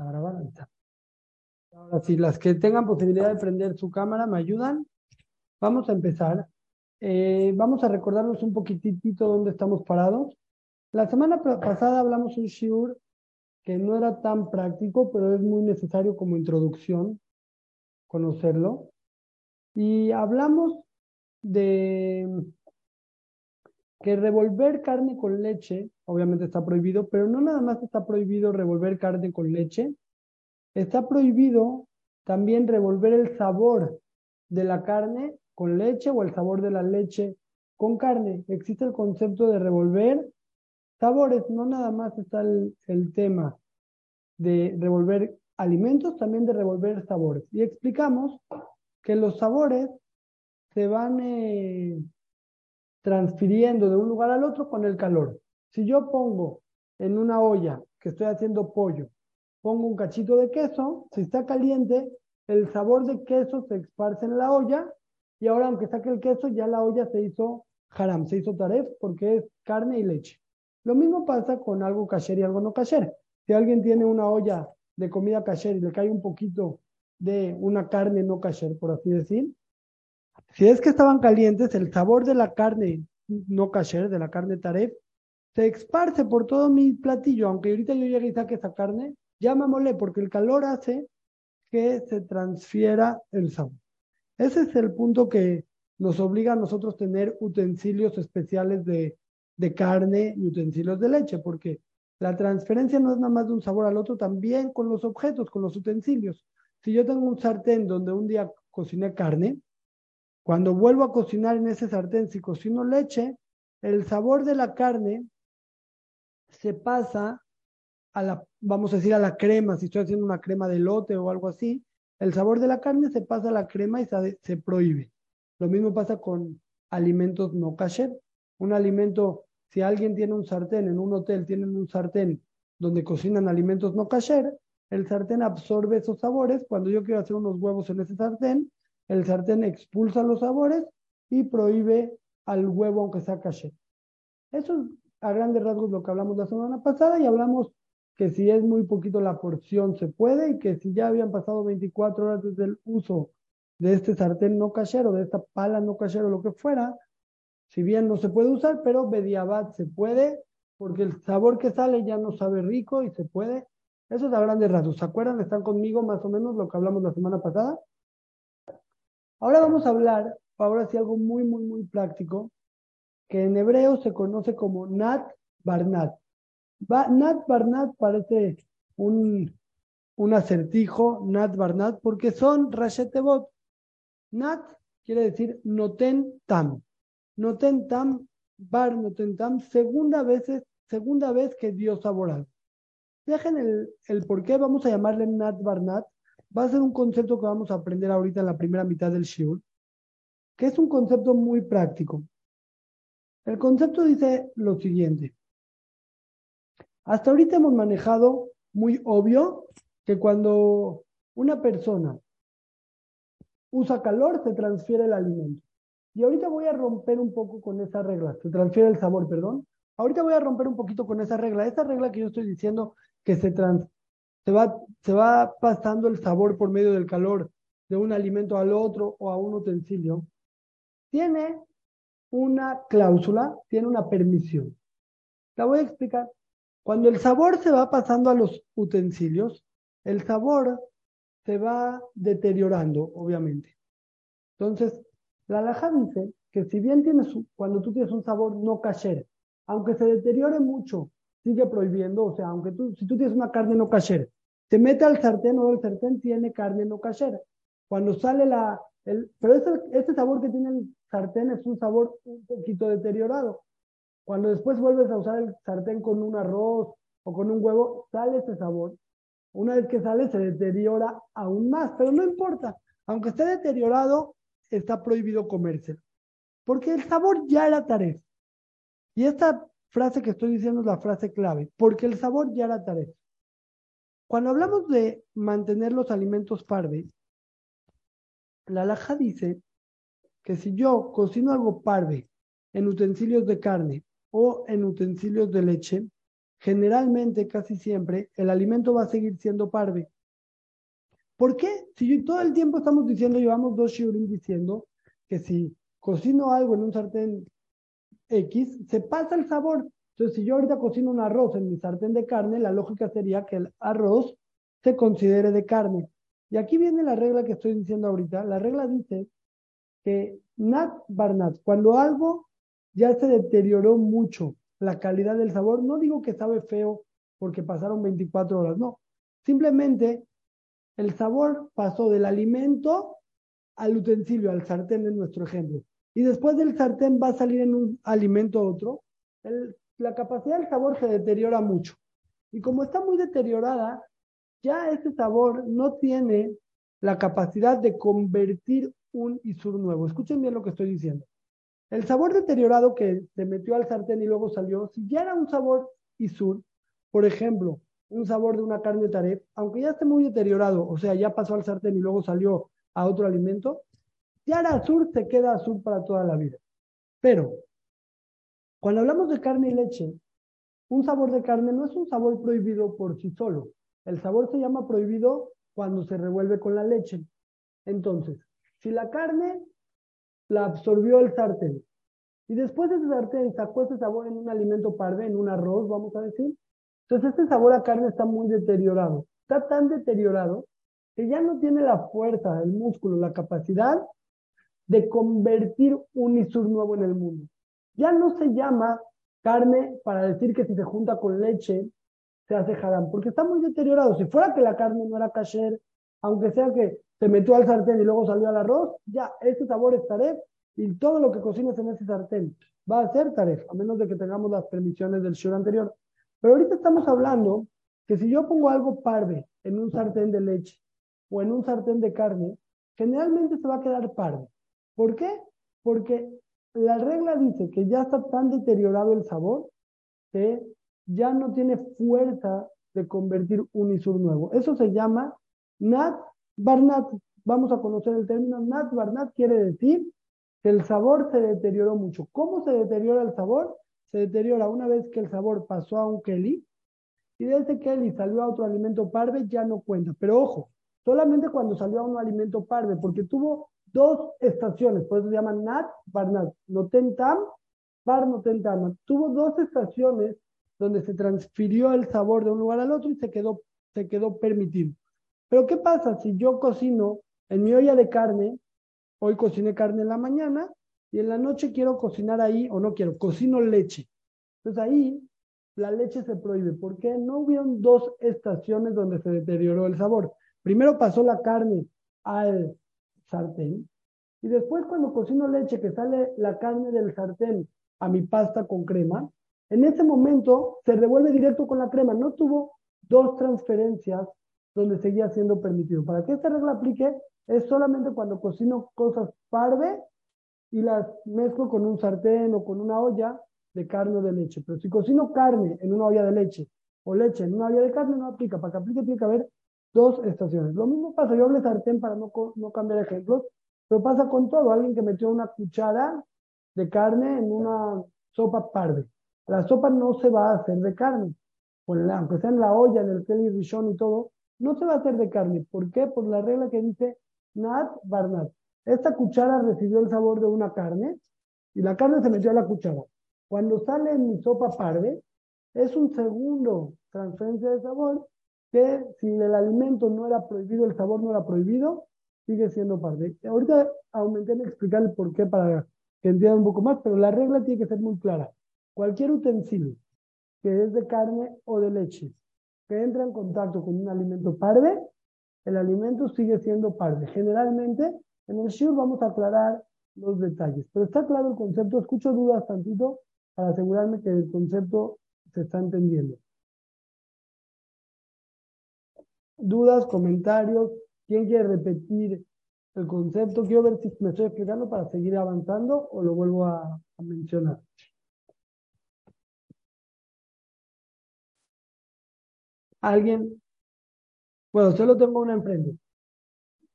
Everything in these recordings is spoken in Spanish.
Ahora, si las que tengan posibilidad de prender su cámara me ayudan, vamos a empezar. Eh, vamos a recordarnos un poquitito dónde estamos parados. La semana pasada hablamos un shiur que no era tan práctico, pero es muy necesario como introducción conocerlo. Y hablamos de que revolver carne con leche, obviamente está prohibido, pero no nada más está prohibido revolver carne con leche, está prohibido también revolver el sabor de la carne con leche o el sabor de la leche con carne. Existe el concepto de revolver sabores, no nada más está el, tema de revolver alimentos, también de revolver sabores. Y explicamos que los sabores se van eh, transfiriendo de un lugar al otro con el calor. Si yo pongo en una olla que estoy haciendo pollo, pongo un cachito de queso, si está caliente, el sabor de queso se esparce en la olla y ahora aunque saque el queso, ya la olla se hizo haram, se hizo taref porque es carne y leche. Lo mismo pasa con algo kasher y algo no kasher. Si alguien tiene una olla de comida kasher y le cae un poquito de una carne no kasher, por así decir, si es que estaban calientes, el sabor de la carne no kasher, de la carne taref, se esparce por todo mi platillo. Aunque ahorita yo llegue y saque esa carne, ya me molé porque el calor hace que se transfiera el sabor. Ese es el punto que nos obliga a nosotros tener utensilios especiales de, de carne y utensilios de leche, porque la transferencia no es nada más de un sabor al otro, también con los objetos, con los utensilios. Si yo tengo un sartén donde un día cociné carne, cuando vuelvo a cocinar en ese sartén, si cocino leche, el sabor de la carne se pasa a la, vamos a decir, a la crema, si estoy haciendo una crema de lote o algo así, el sabor de la carne se pasa a la crema y se, prohíbe. Lo mismo pasa con alimentos no kasher. Un alimento, si alguien tiene un sartén, en un hotel tienen un sartén donde cocinan alimentos no kasher, el sartén absorbe esos sabores. Cuando yo quiero hacer unos huevos en ese sartén, el sartén expulsa los sabores y prohíbe al huevo aunque sea caché. Eso es a grandes rasgos lo que hablamos la semana pasada y hablamos que si es muy poquito la porción se puede y que si ya habían pasado 24 horas desde el uso de este sartén no cachero, de esta pala no cachero, lo que fuera, si bien no se puede usar, pero Bediabat se puede, porque el sabor que sale ya no sabe rico y se puede. Eso es a grandes rasgos. ¿Se acuerdan? ¿Están conmigo más o menos lo que hablamos la semana pasada? Ahora vamos a hablar, ahora sí, algo muy, muy, muy práctico, que en hebreo se conoce como Nat Barnat. Nat Barnat parece un, un acertijo, Nat Barnat, porque son Rashetebot. Nat quiere decir Noten Tam. Noten Tam, Bar Noten Tam, segunda vez, segunda vez que Dios volado. Dejen el, el por qué vamos a llamarle Nat Barnat va a ser un concepto que vamos a aprender ahorita en la primera mitad del Shiur, que es un concepto muy práctico. El concepto dice lo siguiente. Hasta ahorita hemos manejado muy obvio que cuando una persona usa calor, se transfiere el alimento. Y ahorita voy a romper un poco con esa regla, se transfiere el sabor, perdón. Ahorita voy a romper un poquito con esa regla. Esa regla que yo estoy diciendo que se, trans, se va, se va pasando el sabor por medio del calor de un alimento al otro o a un utensilio, tiene una cláusula, tiene una permisión. La voy a explicar. Cuando el sabor se va pasando a los utensilios, el sabor se va deteriorando, obviamente. Entonces, la laja dice que si bien tienes, cuando tú tienes un sabor no kasher, aunque se deteriore mucho sigue prohibiendo, o sea, aunque tú, si tú tienes una carne no kasher, te mete al sartén o el sartén tiene carne no kasher. Cuando sale la, el, pero ese, ese sabor que tiene el sartén es un sabor un poquito deteriorado. Cuando después vuelves a usar el sartén con un arroz o con un huevo, sale ese sabor. Una vez que sale, se deteriora aún más, pero no importa. Aunque esté deteriorado, está prohibido comerse. Porque el sabor ya era taref. Y esta frase que estoy diciendo es la frase clave, porque el sabor ya era taref. Cuando hablamos de mantener los alimentos parve, la laja dice que si yo cocino algo parve en utensilios de carne o en utensilios de leche, generalmente, casi siempre, el alimento va a seguir siendo parve. ¿Por qué? Si todo el tiempo estamos diciendo, llevamos dos shiurim diciendo que si cocino algo en un sartén X, se pasa el sabor. Entonces, si yo ahorita cocino un arroz en mi sartén de carne, la lógica sería que el arroz se considere de carne. Y aquí viene la regla que estoy diciendo ahorita. La regla dice que nat barnat, cuando algo ya se deterioró mucho la calidad del sabor, no digo que sabe feo porque pasaron 24 horas, no. Simplemente el sabor pasó del alimento al utensilio, al sartén en nuestro ejemplo. Y después del sartén va a salir en un alimento otro. la capacidad del sabor se deteriora mucho. Y como está muy deteriorada, ya ese sabor no tiene la capacidad de convertir un isur nuevo. Escuchen bien lo que estoy diciendo. El sabor deteriorado que se metió al sartén y luego salió, si ya era un sabor isur, por ejemplo, un sabor de una carne taref, aunque ya esté muy deteriorado, o sea, ya pasó al sartén y luego salió a otro alimento, ya era azul, se queda azul para toda la vida. Pero, cuando hablamos de carne y leche, un sabor de carne no es un sabor prohibido por sí solo. El sabor se llama prohibido cuando se revuelve con la leche. Entonces, si la carne la absorbió el sartén. Y después de ese sartén sacó ese sabor en un alimento parve, en un arroz, vamos a decir. Entonces este sabor a carne está muy deteriorado. Está tan deteriorado que ya no tiene la fuerza, el músculo, la capacidad de convertir un isur nuevo en el mundo. Ya no se llama carne para decir que si se junta con leche se hace haram, porque está muy deteriorado. Si fuera que la carne no era kasher, aunque sea que se metió al sartén y luego salió al arroz, ya, ese sabor es taref y todo lo que cocines en ese sartén va a ser taref, a menos de que tengamos las permisiones del shur anterior. Pero ahorita estamos hablando que si yo pongo algo parve en un sartén de leche o en un sartén de carne, generalmente se va a quedar parve. ¿Por qué? Porque la regla dice que ya está tan deteriorado el sabor que ya no tiene fuerza de convertir un isur nuevo. Eso se llama nat Barnat, vamos a conocer el término Nat Barnat, quiere decir que el sabor se deterioró mucho. ¿Cómo se deteriora el sabor? Se deteriora una vez que el sabor pasó a un Kelly y de ese Kelly salió a otro alimento parve, ya no cuenta. Pero ojo, solamente cuando salió a un alimento parve, porque tuvo dos estaciones, por eso se llama Nat Barnat. Notentam, Bar Notentam. Tuvo dos estaciones donde se transfirió el sabor de un lugar al otro y se quedó, se quedó permitido. Pero ¿qué pasa si yo cocino en mi olla de carne? Hoy cociné carne en la mañana y en la noche quiero cocinar ahí, o no quiero, cocino leche. Entonces ahí la leche se prohíbe porque no hubieron dos estaciones donde se deterioró el sabor. Primero pasó la carne al sartén y después cuando cocino leche que sale la carne del sartén a mi pasta con crema, en ese momento se revuelve directo con la crema. No tuvo dos transferencias donde seguía siendo permitido. Para que esta regla aplique, es solamente cuando cocino cosas parve y las mezclo con un sartén o con una olla de carne o de leche. Pero si cocino carne en una olla de leche o leche en una olla de carne, no aplica. Para que aplique tiene que haber dos estaciones. Lo mismo pasa, yo hablé sartén para no, no cambiar ejemplos, pero pasa con todo. Alguien que metió una cuchara de carne en una sopa parve. La sopa no se va a hacer de carne. aunque sea en la olla, en el Kelly Rishon y todo, no se va a hacer de carne. ¿Por qué? Por la regla que dice Nat Barnat. Esta cuchara recibió el sabor de una carne y la carne se metió a la cuchara. Cuando sale en mi sopa parve, es un segundo transferencia de sabor que si el alimento no era prohibido, el sabor no era prohibido, sigue siendo parve. Ahorita aumenté en explicar el por qué para que entiendan un poco más, pero la regla tiene que ser muy clara. Cualquier utensilio que es de carne o de leche que entra en contacto con un alimento parve, el alimento sigue siendo parve. Generalmente, en el shiur vamos a aclarar los detalles, pero está claro el concepto. Escucho dudas tantito para asegurarme que el concepto se está entendiendo. Dudas, comentarios, ¿quién quiere repetir el concepto? Quiero ver si me estoy explicando para seguir avanzando o lo vuelvo a mencionar. alguien, bueno, solo tengo una enfrente.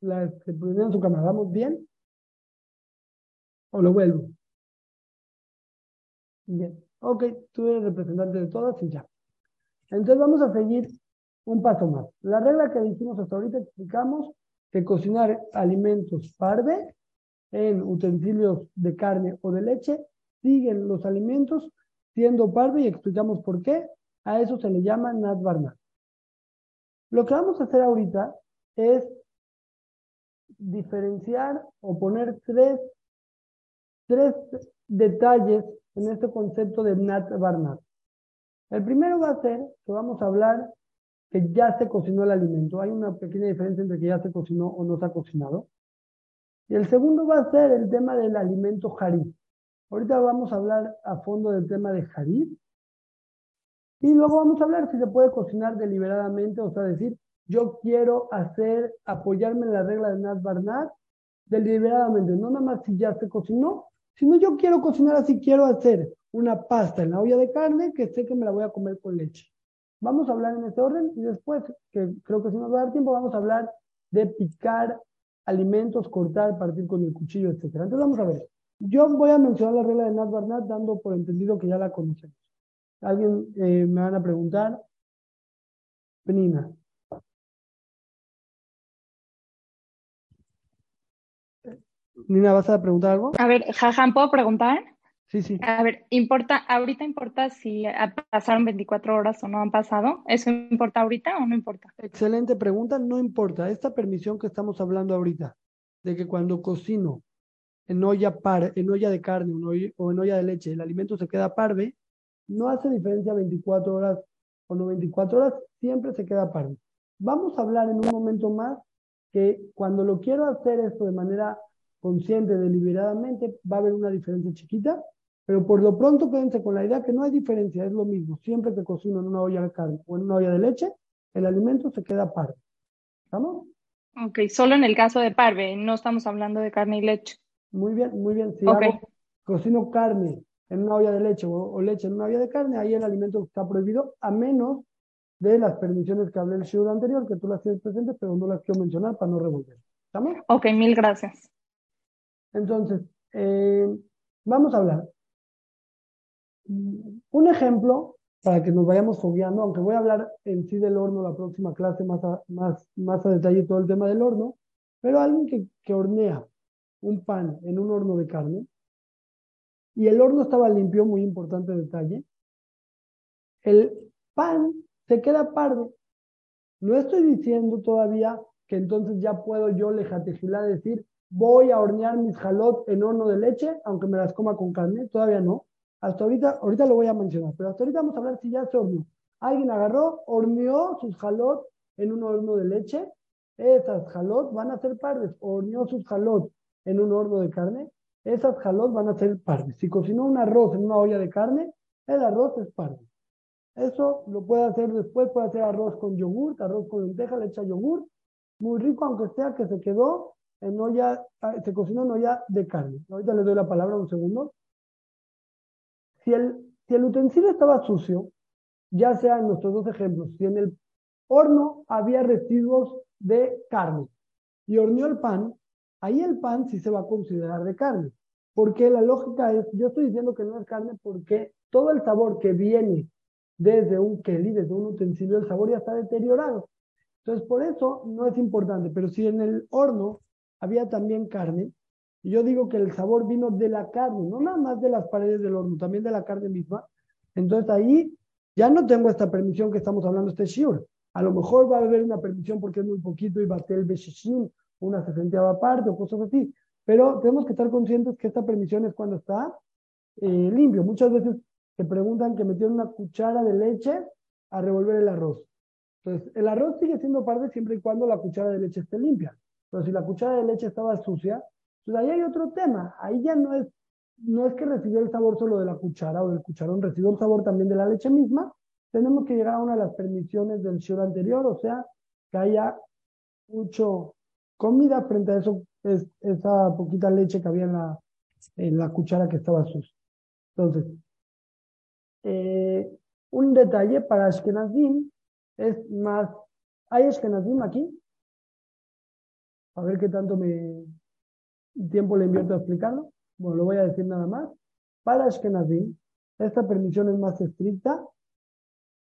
La que en su cámara, ¿vamos bien? ¿O lo vuelvo? Bien. Ok, tú eres representante de todas y ya. Entonces vamos a seguir un paso más. La regla que dijimos hasta ahorita explicamos que cocinar alimentos parve en utensilios de carne o de leche siguen los alimentos siendo parve y explicamos por qué. A eso se le llama nat barnat. Lo que vamos a hacer ahorita es diferenciar o poner tres, tres detalles en este concepto de nat barnat. El primero va a ser que vamos a hablar que ya se cocinó el alimento. Hay una pequeña diferencia entre que ya se cocinó o no se ha cocinado. Y el segundo va a ser el tema del alimento jarí. Ahorita vamos a hablar a fondo del tema de jarí. Y luego vamos a hablar si se puede cocinar deliberadamente, o sea, decir, yo quiero hacer, apoyarme en la regla de Nat Barnat deliberadamente, no nada más si ya se cocinó, sino yo quiero cocinar así, quiero hacer una pasta en la olla de carne que sé que me la voy a comer con leche. Vamos a hablar en este orden y después, que creo que si nos va a dar tiempo, vamos a hablar de picar alimentos, cortar, partir con el cuchillo, etc. Entonces vamos a ver. Yo voy a mencionar la regla de Nat Barnat dando por entendido que ya la conocemos. Alguien eh, me van a preguntar. Penina. Nina, ¿vas a preguntar algo? A ver, Jajan, ¿puedo preguntar? Sí, sí. A ver, importa, ahorita importa si pasaron 24 horas o no han pasado. ¿Eso importa ahorita o no importa? Excelente pregunta, no importa. Esta permisión que estamos hablando ahorita, de que cuando cocino en olla, par, en olla de carne o en olla de leche, el alimento se queda parve, no hace diferencia 24 horas o no 24 horas, siempre se queda parve. Vamos a hablar en un momento más que cuando lo quiero hacer esto de manera consciente, deliberadamente, va a haber una diferencia chiquita, pero por lo pronto quédense con la idea que no hay diferencia, es lo mismo. Siempre que cocino en una olla de carne o en una olla de leche, el alimento se queda parve. ¿Estamos? Ok, solo en el caso de parve, no estamos hablando de carne y leche. Muy bien, muy bien. Si hago, cocino carne en una olla de leche o, leche en una olla de carne, ahí el alimento está prohibido, a menos de las permisiones que hablé el show anterior, que tú las tienes presentes, pero no las quiero mencionar para no revolver. ¿Estamos? Ok, mil gracias. Entonces, eh, vamos a hablar. Un ejemplo para que nos vayamos fogueando, aunque voy a hablar en sí del horno la próxima clase más a, más, más a detalle todo el tema del horno, pero alguien que, que hornea un pan en un horno de carne y el horno estaba limpio, muy importante detalle, el pan se queda pardo. No estoy diciendo todavía que entonces ya puedo yo lejatejilar decir, voy a hornear mis jalot en horno de leche, aunque me las coma con carne, todavía no. Hasta ahorita, ahorita lo voy a mencionar, pero hasta ahorita vamos a hablar si ya se horneó. Alguien agarró, horneó sus jalot en un horno de leche, esas jalot van a ser pardes, horneó sus jalot en un horno de carne, esas jalot van a ser pardes. Si cocinó un arroz en una olla de carne, el arroz es parde. Eso lo puede hacer después, puede hacer arroz con yogur, arroz con lenteja, le echa yogur, muy rico, aunque sea que se quedó en olla, ah, se cocinó en olla de carne. Ahorita le doy la palabra un segundo. Si el, si el utensilio estaba sucio, ya sea en nuestros dos ejemplos, si en el horno había residuos de carne y horneó el pan, ahí el pan sí se va a considerar de carne. Porque la lógica es, yo estoy diciendo que no es carne porque todo el sabor que viene desde un keli, desde un utensilio, el sabor ya está deteriorado. Entonces, por eso no es importante. Pero si en el horno había también carne. Yo digo que el sabor vino de la carne, no nada más de las paredes del horno, también de la carne misma. Entonces ahí ya no tengo esta permisión que estamos hablando, este shiur. A lo mejor va a haber una permisión porque es muy poquito y batel beshishim, una sesentava parte o cosas así. Pero tenemos que estar conscientes que esta permisión es cuando está eh, limpio. Muchas veces te preguntan que metieron una cuchara de leche a revolver el arroz. Entonces, el arroz sigue siendo parte siempre y cuando la cuchara de leche esté limpia. Pero si la cuchara de leche estaba sucia, pues ahí hay otro tema. Ahí ya no es, no es que recibió el sabor solo de la cuchara o del cucharón, recibió el sabor también de la leche misma. Tenemos que llegar a una de las permisiones del show anterior, o sea, que haya mucho comida frente a eso, es, esa poquita leche que había en la, en la cuchara que estaba sucia. Entonces, eh, un detalle para Ashkenazim es más. ¿Hay Ashkenazim aquí? A ver qué tanto me tiempo le invierto a explicarlo. Bueno, lo voy a decir nada más. Para Ashkenazim, esta permisión es más estricta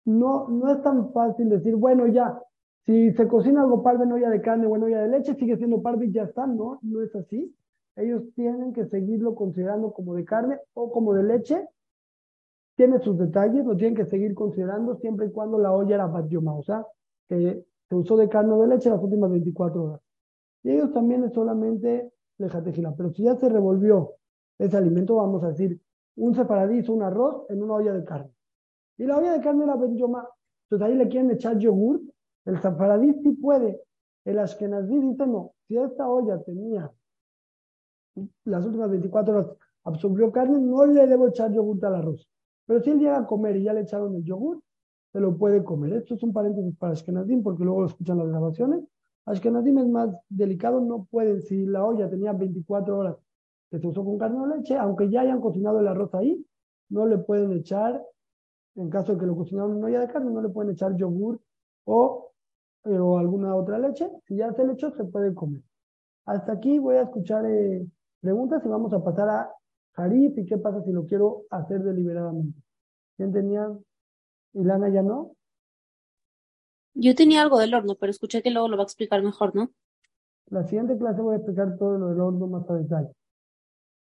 no, no es tan fácil decir, bueno, ya, si se cocina algo parve en olla de carne o en olla de leche, sigue siendo parve y ya está, no, no es así. Ellos tienen que seguirlo considerando como de carne o como de leche. Tiene sus detalles, lo tienen que seguir considerando siempre y cuando la olla era batioma, o sea, que se usó de carne o de leche las últimas 24 horas. Y ellos también es solamente lejatejila. Pero si ya se revolvió ese alimento, vamos a decir, un separadí un arroz en una olla de carne. Y la olla de carne era benjoma. Entonces ahí le quieren echar yogur. El separadí sí puede. El ashkenazí dice no. Si esta olla tenía las últimas 24 horas absorbió carne, no le debo echar yogur al arroz. Pero si él llega a comer y ya le echaron el yogur, se lo puede comer. Esto es un paréntesis para Ashkenazim porque luego lo escuchan las grabaciones. Ashkenazim más delicado, no pueden, si la olla tenía 24 horas que se usó con carne o leche, aunque ya hayan cocinado el arroz ahí, no le pueden echar, en caso de que lo cocinaron en olla de carne, no le pueden echar yogur o, eh, alguna otra leche. Si ya se le echó, se puede comer. Hasta aquí voy a escuchar eh, preguntas y vamos a pasar a Jarif y qué pasa si lo quiero hacer deliberadamente. ¿Quién tenía? ¿Ilana ya no? Yo tenía algo del horno, pero escuché que luego lo va a explicar mejor, ¿no? La siguiente clase voy a explicar todo lo del horno más a detalle.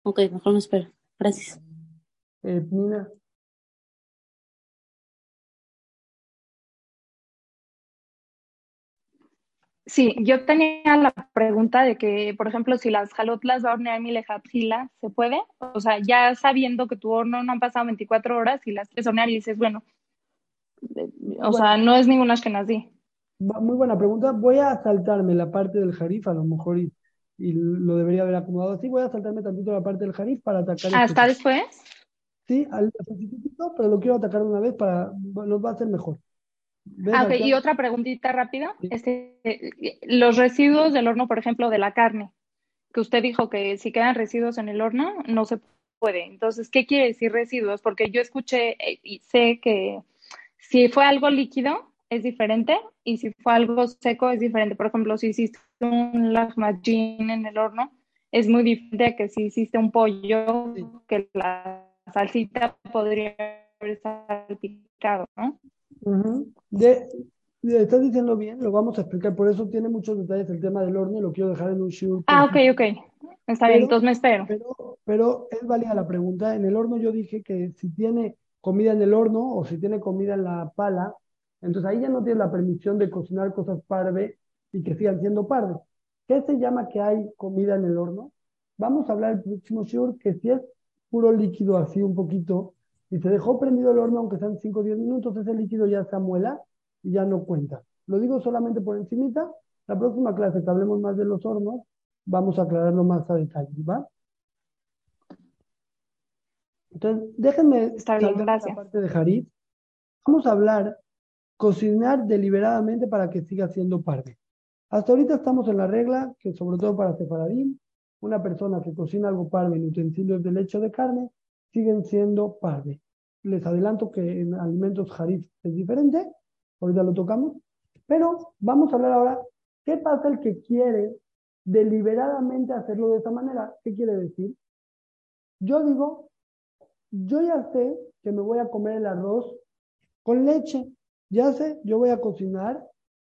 Ok, mejor me espero. Gracias. Eh, Nina. Sí, yo tenía la pregunta de que, por ejemplo, si las jalotlas va a hornear mi lejatjila, ¿se puede? O sea, ya sabiendo que tu horno no han pasado 24 horas y las quieres hornear y dices, bueno, o sea, no es ninguna ashkenazí. Muy buena pregunta. Voy a saltarme la parte del jarif, a lo mejor, y, y lo debería haber acomodado así. Voy a saltarme tantito la parte del jarif para atacar. ¿Hasta este después? Sí, al pero lo quiero atacar de una vez para, nos va a hacer mejor. Ah, okay. Y otra preguntita rápida. Este, los residuos del horno, por ejemplo, de la carne, que usted dijo que si quedan residuos en el horno, no se puede. Entonces, ¿qué quiere decir residuos? Porque yo escuché y sé que si fue algo líquido, es diferente, y si fue algo seco, es diferente. Por ejemplo, si hiciste un lahmacun en el horno, es muy diferente a que si hiciste un pollo, que la salsita podría haber salpicado, ¿no? de, estás diciendo bien, lo vamos a explicar, por eso tiene muchos detalles el tema del horno y lo quiero dejar en un shiur. Ah, ok, ok. Está bien, entonces me espero. Pero, pero es válida la pregunta. En el horno yo dije que si tiene comida en el horno o si tiene comida en la pala, entonces ahí ya no tiene la permisión de cocinar cosas parve y que sigan siendo parve. ¿Qué se llama que hay comida en el horno? Vamos a hablar el próximo shiur que si es puro líquido así un poquito, y se dejó prendido el horno, aunque sean 5 o 10 minutos, ese líquido ya se amuela y ya no cuenta. Lo digo solamente por encimita. La próxima clase que hablemos más de los hornos, vamos a aclararlo más a detalle, ¿va? Entonces, déjenme Está bien, gracias. la parte de. Vamos a hablar cocinar deliberadamente para que siga siendo parve. Hasta ahorita estamos en la regla que sobre todo para separadín, una persona que cocina algo parve en utensilios de leche de carne siguen siendo parve. Les adelanto que en alimentos jarif es diferente, ahorita lo tocamos, pero vamos a hablar ahora, ¿qué pasa el que quiere deliberadamente hacerlo de esa manera? ¿Qué quiere decir? Yo digo, yo ya sé que me voy a comer el arroz con leche, ya sé, yo voy a cocinar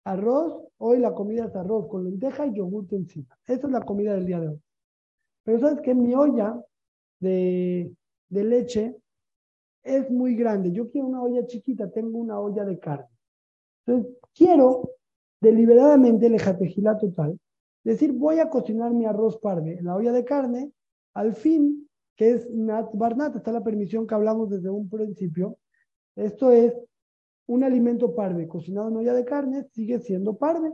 arroz, hoy la comida es arroz con lenteja y yogur encima. Esa es la comida del día de hoy. Pero sabes que mi olla de de leche es muy grande. Yo quiero una olla chiquita, tengo una olla de carne. Entonces, quiero deliberadamente el jatejila total, decir, voy a cocinar mi arroz parve en la olla de carne, al fin, que es nat barnat, está la permisión que hablamos desde un principio. Esto es un alimento parve cocinado en olla de carne, sigue siendo parve.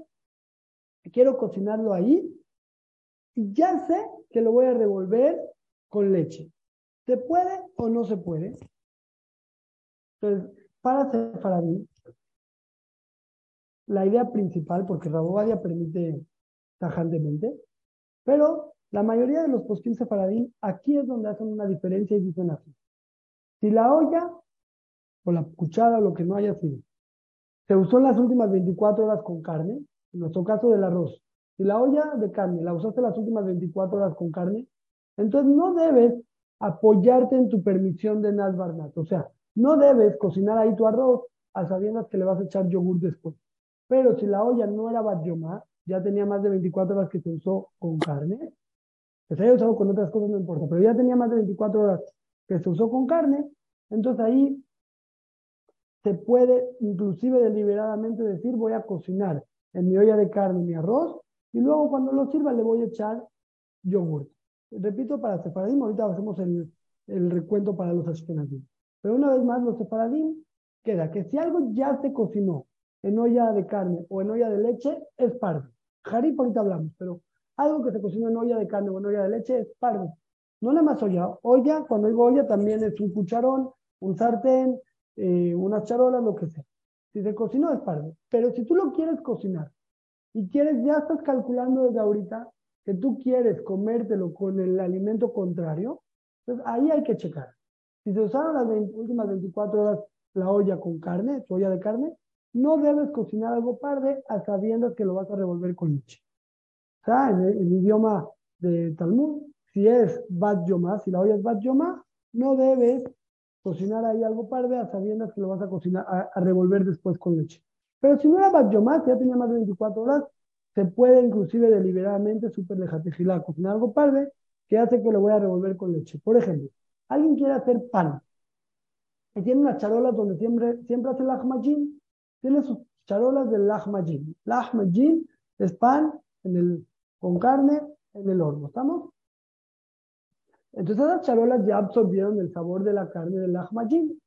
Quiero cocinarlo ahí y ya sé que lo voy a revolver con leche. ¿Se puede o no se puede? Entonces, para mí, la idea principal, porque Rabobadia permite tajantemente, pero la mayoría de los postín sefaradín, aquí es donde hacen una diferencia y dicen así. Si la olla o la cuchara o lo que no haya sido, se usó en las últimas 24 horas con carne, en nuestro caso del arroz, si la olla de carne la usaste las últimas 24 horas con carne, entonces no debes apoyarte en tu permisión de Nat O sea, no debes cocinar ahí tu arroz a sabiendas que le vas a echar yogur después. Pero si la olla no era bat ya tenía más de 24 horas que se usó con carne, que se haya usado con otras cosas no importa, pero ya tenía más de 24 horas que se usó con carne, entonces ahí se puede inclusive deliberadamente decir voy a cocinar en mi olla de carne mi arroz y luego cuando lo sirva le voy a echar yogur. Repito, para separadim, ahorita hacemos el, el recuento para los ashkenazim. Pero una vez más, los separadim queda que si algo ya se cocinó en olla de carne o en olla de leche, es pardo. Jarip ahorita hablamos, pero algo que se cocinó en olla de carne o en olla de leche es pardo. No nada más olla. Olla, cuando digo olla, también es un cucharón, un sartén, eh, unas charolas, lo que sea. Si se cocinó es pardo. Pero si tú lo quieres cocinar y quieres, ya estás calculando desde ahorita que tú quieres comértelo con el alimento contrario, entonces ahí hay que checar. Si se usaron las últimas 24 horas la olla con carne, su olla de carne, no debes cocinar algo parde a sabiendas que lo vas a revolver con leche. Sea, en el, idioma de Talmud, si es bat yoma, si la olla es bat yoma, no debes cocinar ahí algo parde a sabiendas que lo vas a cocinar, a, revolver después con leche. Pero si no era bat yoma, si ya tenía más de 24 horas, se puede inclusive deliberadamente super lejatejilá cocinar algo parde que hace que lo voy a revolver con leche. Por ejemplo, alguien quiere hacer pan y tiene unas charolas donde siempre, siempre hace lahmajin, tiene sus charolas del lahmajin. Lahmajin es pan en el, con carne en el horno, ¿estamos? Entonces esas charolas ya absorbieron el sabor de la carne del lahmajin.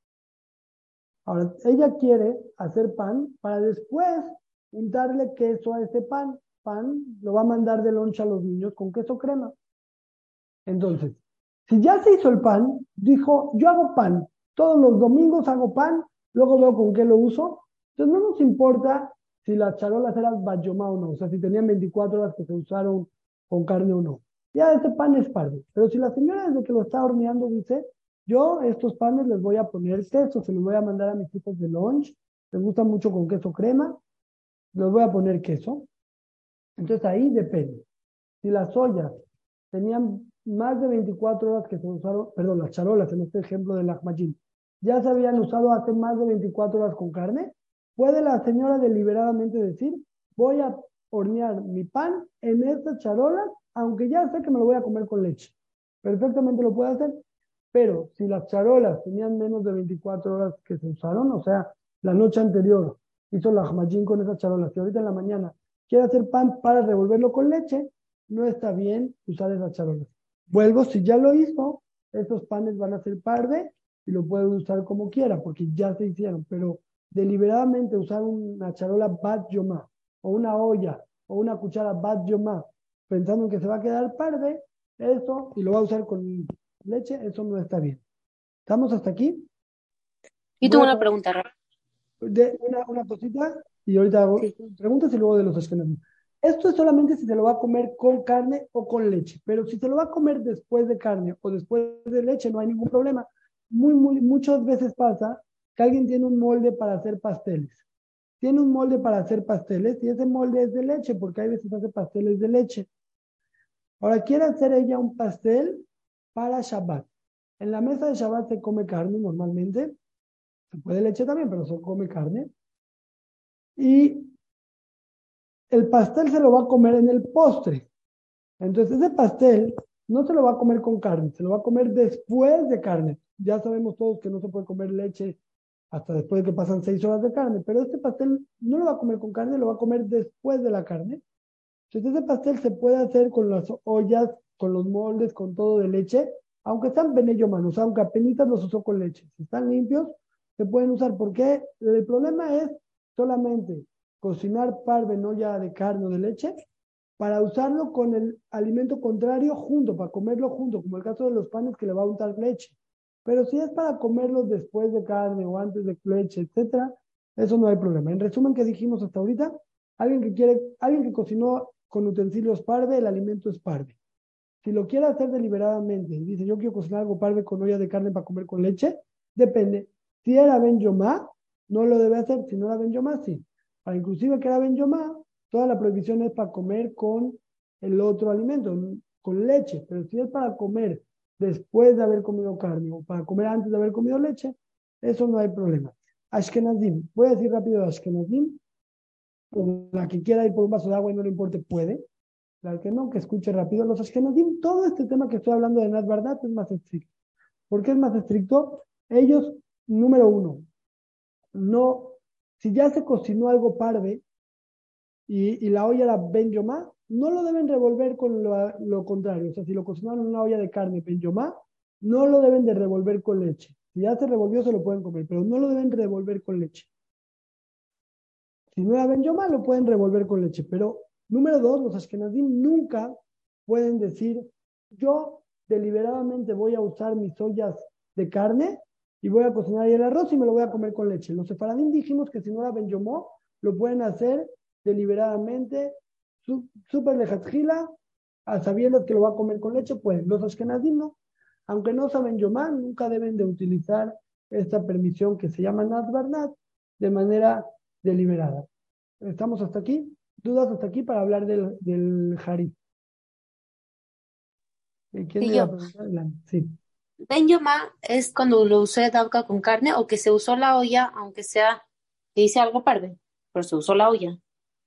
Ahora, ella quiere hacer pan para después untarle queso a ese pan. Pan lo va a mandar de loncha a los niños con queso crema. Entonces, si ya se hizo el pan, dijo, yo hago pan, todos los domingos hago pan, luego veo con qué lo uso. Entonces no nos importa si las charolas eran bayomá o no, o sea, si tenían 24 horas que se usaron con carne o no. Ya ese pan es pardo. Pero si la señora desde que lo está horneando dice, yo estos panes les voy a poner queso, se los voy a mandar a mis hijos de lunch, les gusta mucho con queso crema, les voy a poner queso. Entonces ahí depende. Si las ollas tenían más de 24 horas que se usaron, perdón, las charolas en este ejemplo del ahmajin, ya se habían usado hace más de 24 horas con carne, puede la señora deliberadamente decir, voy a hornear mi pan en estas charolas, aunque ya sé que me lo voy a comer con leche. Perfectamente lo puede hacer, pero si las charolas tenían menos de 24 horas que se usaron, o sea, la noche anterior hizo la ahmajin con esas charolas y ahorita en la mañana quiere hacer pan para revolverlo con leche, no está bien usar esas charolas. Vuelvo, si ya lo hizo, estos panes van a ser parde y lo pueden usar como quiera, porque ya se hicieron, pero deliberadamente usar una charola bat yoma, o una olla, o una cuchara bat yoma, pensando que se va a quedar parde, eso, y lo va a usar con leche, eso no está bien. ¿Estamos hasta aquí? Y tengo una pregunta, de una, una cosita, y ahorita hago preguntas y luego de los esquemas. Esto es solamente si se lo va a comer con carne o con leche, pero si se lo va a comer después de carne o después de leche, no hay ningún problema. Muy, muy, muchas veces pasa que alguien tiene un molde para hacer pasteles. Tiene un molde para hacer pasteles y ese molde es de leche, porque hay veces hace pasteles de leche. Ahora quiere hacer ella un pastel para Shabbat. En la mesa de Shabbat se come carne normalmente. Se puede leche también, pero se come carne. Y el pastel se lo va a comer en el postre. Entonces ese pastel no se lo va a comer con carne, se lo va a comer después de carne. Ya sabemos todos que no se puede comer leche hasta después de que pasan seis horas de carne, pero este pastel no lo va a comer con carne, lo va a comer después de la carne. Entonces ese pastel se puede hacer con las ollas, con los moldes, con todo de leche, aunque están benello manos, aunque apenas los usó con leche. Si están limpios, se pueden usar. porque El problema es solamente cocinar par de olla de carne o de leche para usarlo con el alimento contrario junto, para comerlo junto, como el caso de los panes que le va a untar leche. Pero si es para comerlo después de carne o antes de leche, etcétera, eso no hay problema. En resumen, ¿qué dijimos hasta ahorita? Alguien que quiere, alguien que cocinó con utensilios parve, el alimento es parve. Si lo quiere hacer deliberadamente y dice, yo quiero cocinar algo parve con olla de carne para comer con leche, depende. Si era Ben Yomá, no lo debe hacer. Si no era Ben Yomá, sí. Para inclusive que era Ben Yomá, toda la prohibición es para comer con el otro alimento, con leche. Pero si es para comer después de haber comido carne o para comer antes de haber comido leche, eso no hay problema. Ashkenazim. Voy a decir rápido Ashkenazim. La que quiera ir por un vaso de agua y no le importe, puede. La que no, que escuche rápido. Los Ashkenazim, todo este tema que estoy hablando de Nat es más estricto. ¿Por qué es más estricto? Ellos, número uno, no, si ya se cocinó algo parve y, la olla era Ben Yomá, no lo deben revolver con lo, contrario. O sea, si lo cocinaron en una olla de carne Ben Yomá, no lo deben de revolver con leche. Si ya se revolvió, se lo pueden comer, pero no lo deben revolver con leche. Si no era Ben Yomá, lo pueden revolver con leche. Pero, número dos, los Ashkenazim nunca pueden decir, yo deliberadamente voy a usar mis ollas de carne y voy a cocinar el arroz y me lo voy a comer con leche. Los sefaradín dijimos que si no era Ben Yomó, lo pueden hacer deliberadamente, súper lejatjila, sabiendo que lo va a comer con leche, pues los Ashkenazim no. Aunque no saben Yomá, nunca deben de utilizar esta permisión que se llama Nat Barnat de manera deliberada. ¿Estamos hasta aquí? ¿Dudas hasta aquí para hablar del, del? ¿Quién sí, Sí. Ben Yomá es cuando lo usé dabka con carne o que se usó la olla, aunque sea, dice algo parve, pero se usó la olla.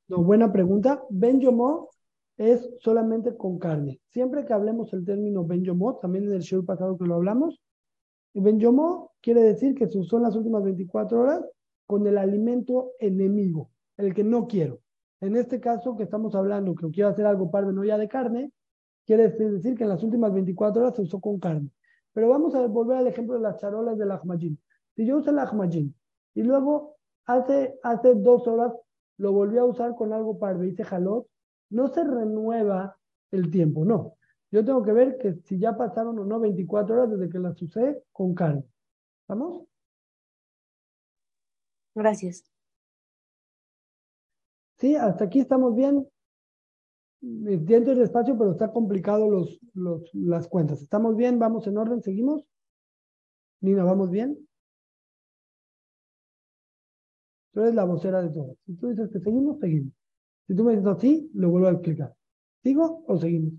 No, buena pregunta. Ben Yomó es solamente con carne. Siempre que hablemos el término Ben Yomó, también en el show pasado que lo hablamos, Ben Yomó quiere decir que se usó en las últimas 24 horas con el alimento enemigo, el que no quiero. En este caso que estamos hablando, que quiero hacer algo parve, no ya de carne, quiere decir que en las últimas 24 horas se usó con carne. Pero vamos a volver al ejemplo de las charolas del ahmajin. Si yo uso el ahmajin y luego hace, hace dos horas lo volví a usar con algo para hice jalot, no se renueva el tiempo, no. Yo tengo que ver que si ya pasaron o no 24 horas desde que las usé con carne. ¿Vamos? Gracias. Sí, hasta aquí estamos bien. Entiendo el espacio, pero está complicado los, los, las cuentas. ¿Estamos bien? ¿Vamos en orden? ¿Seguimos? Nina, ¿vamos bien? Tú eres la vocera de todo. Si tú dices que seguimos, seguimos. Si tú me dices así, lo vuelvo a explicar. ¿Sigo o seguimos?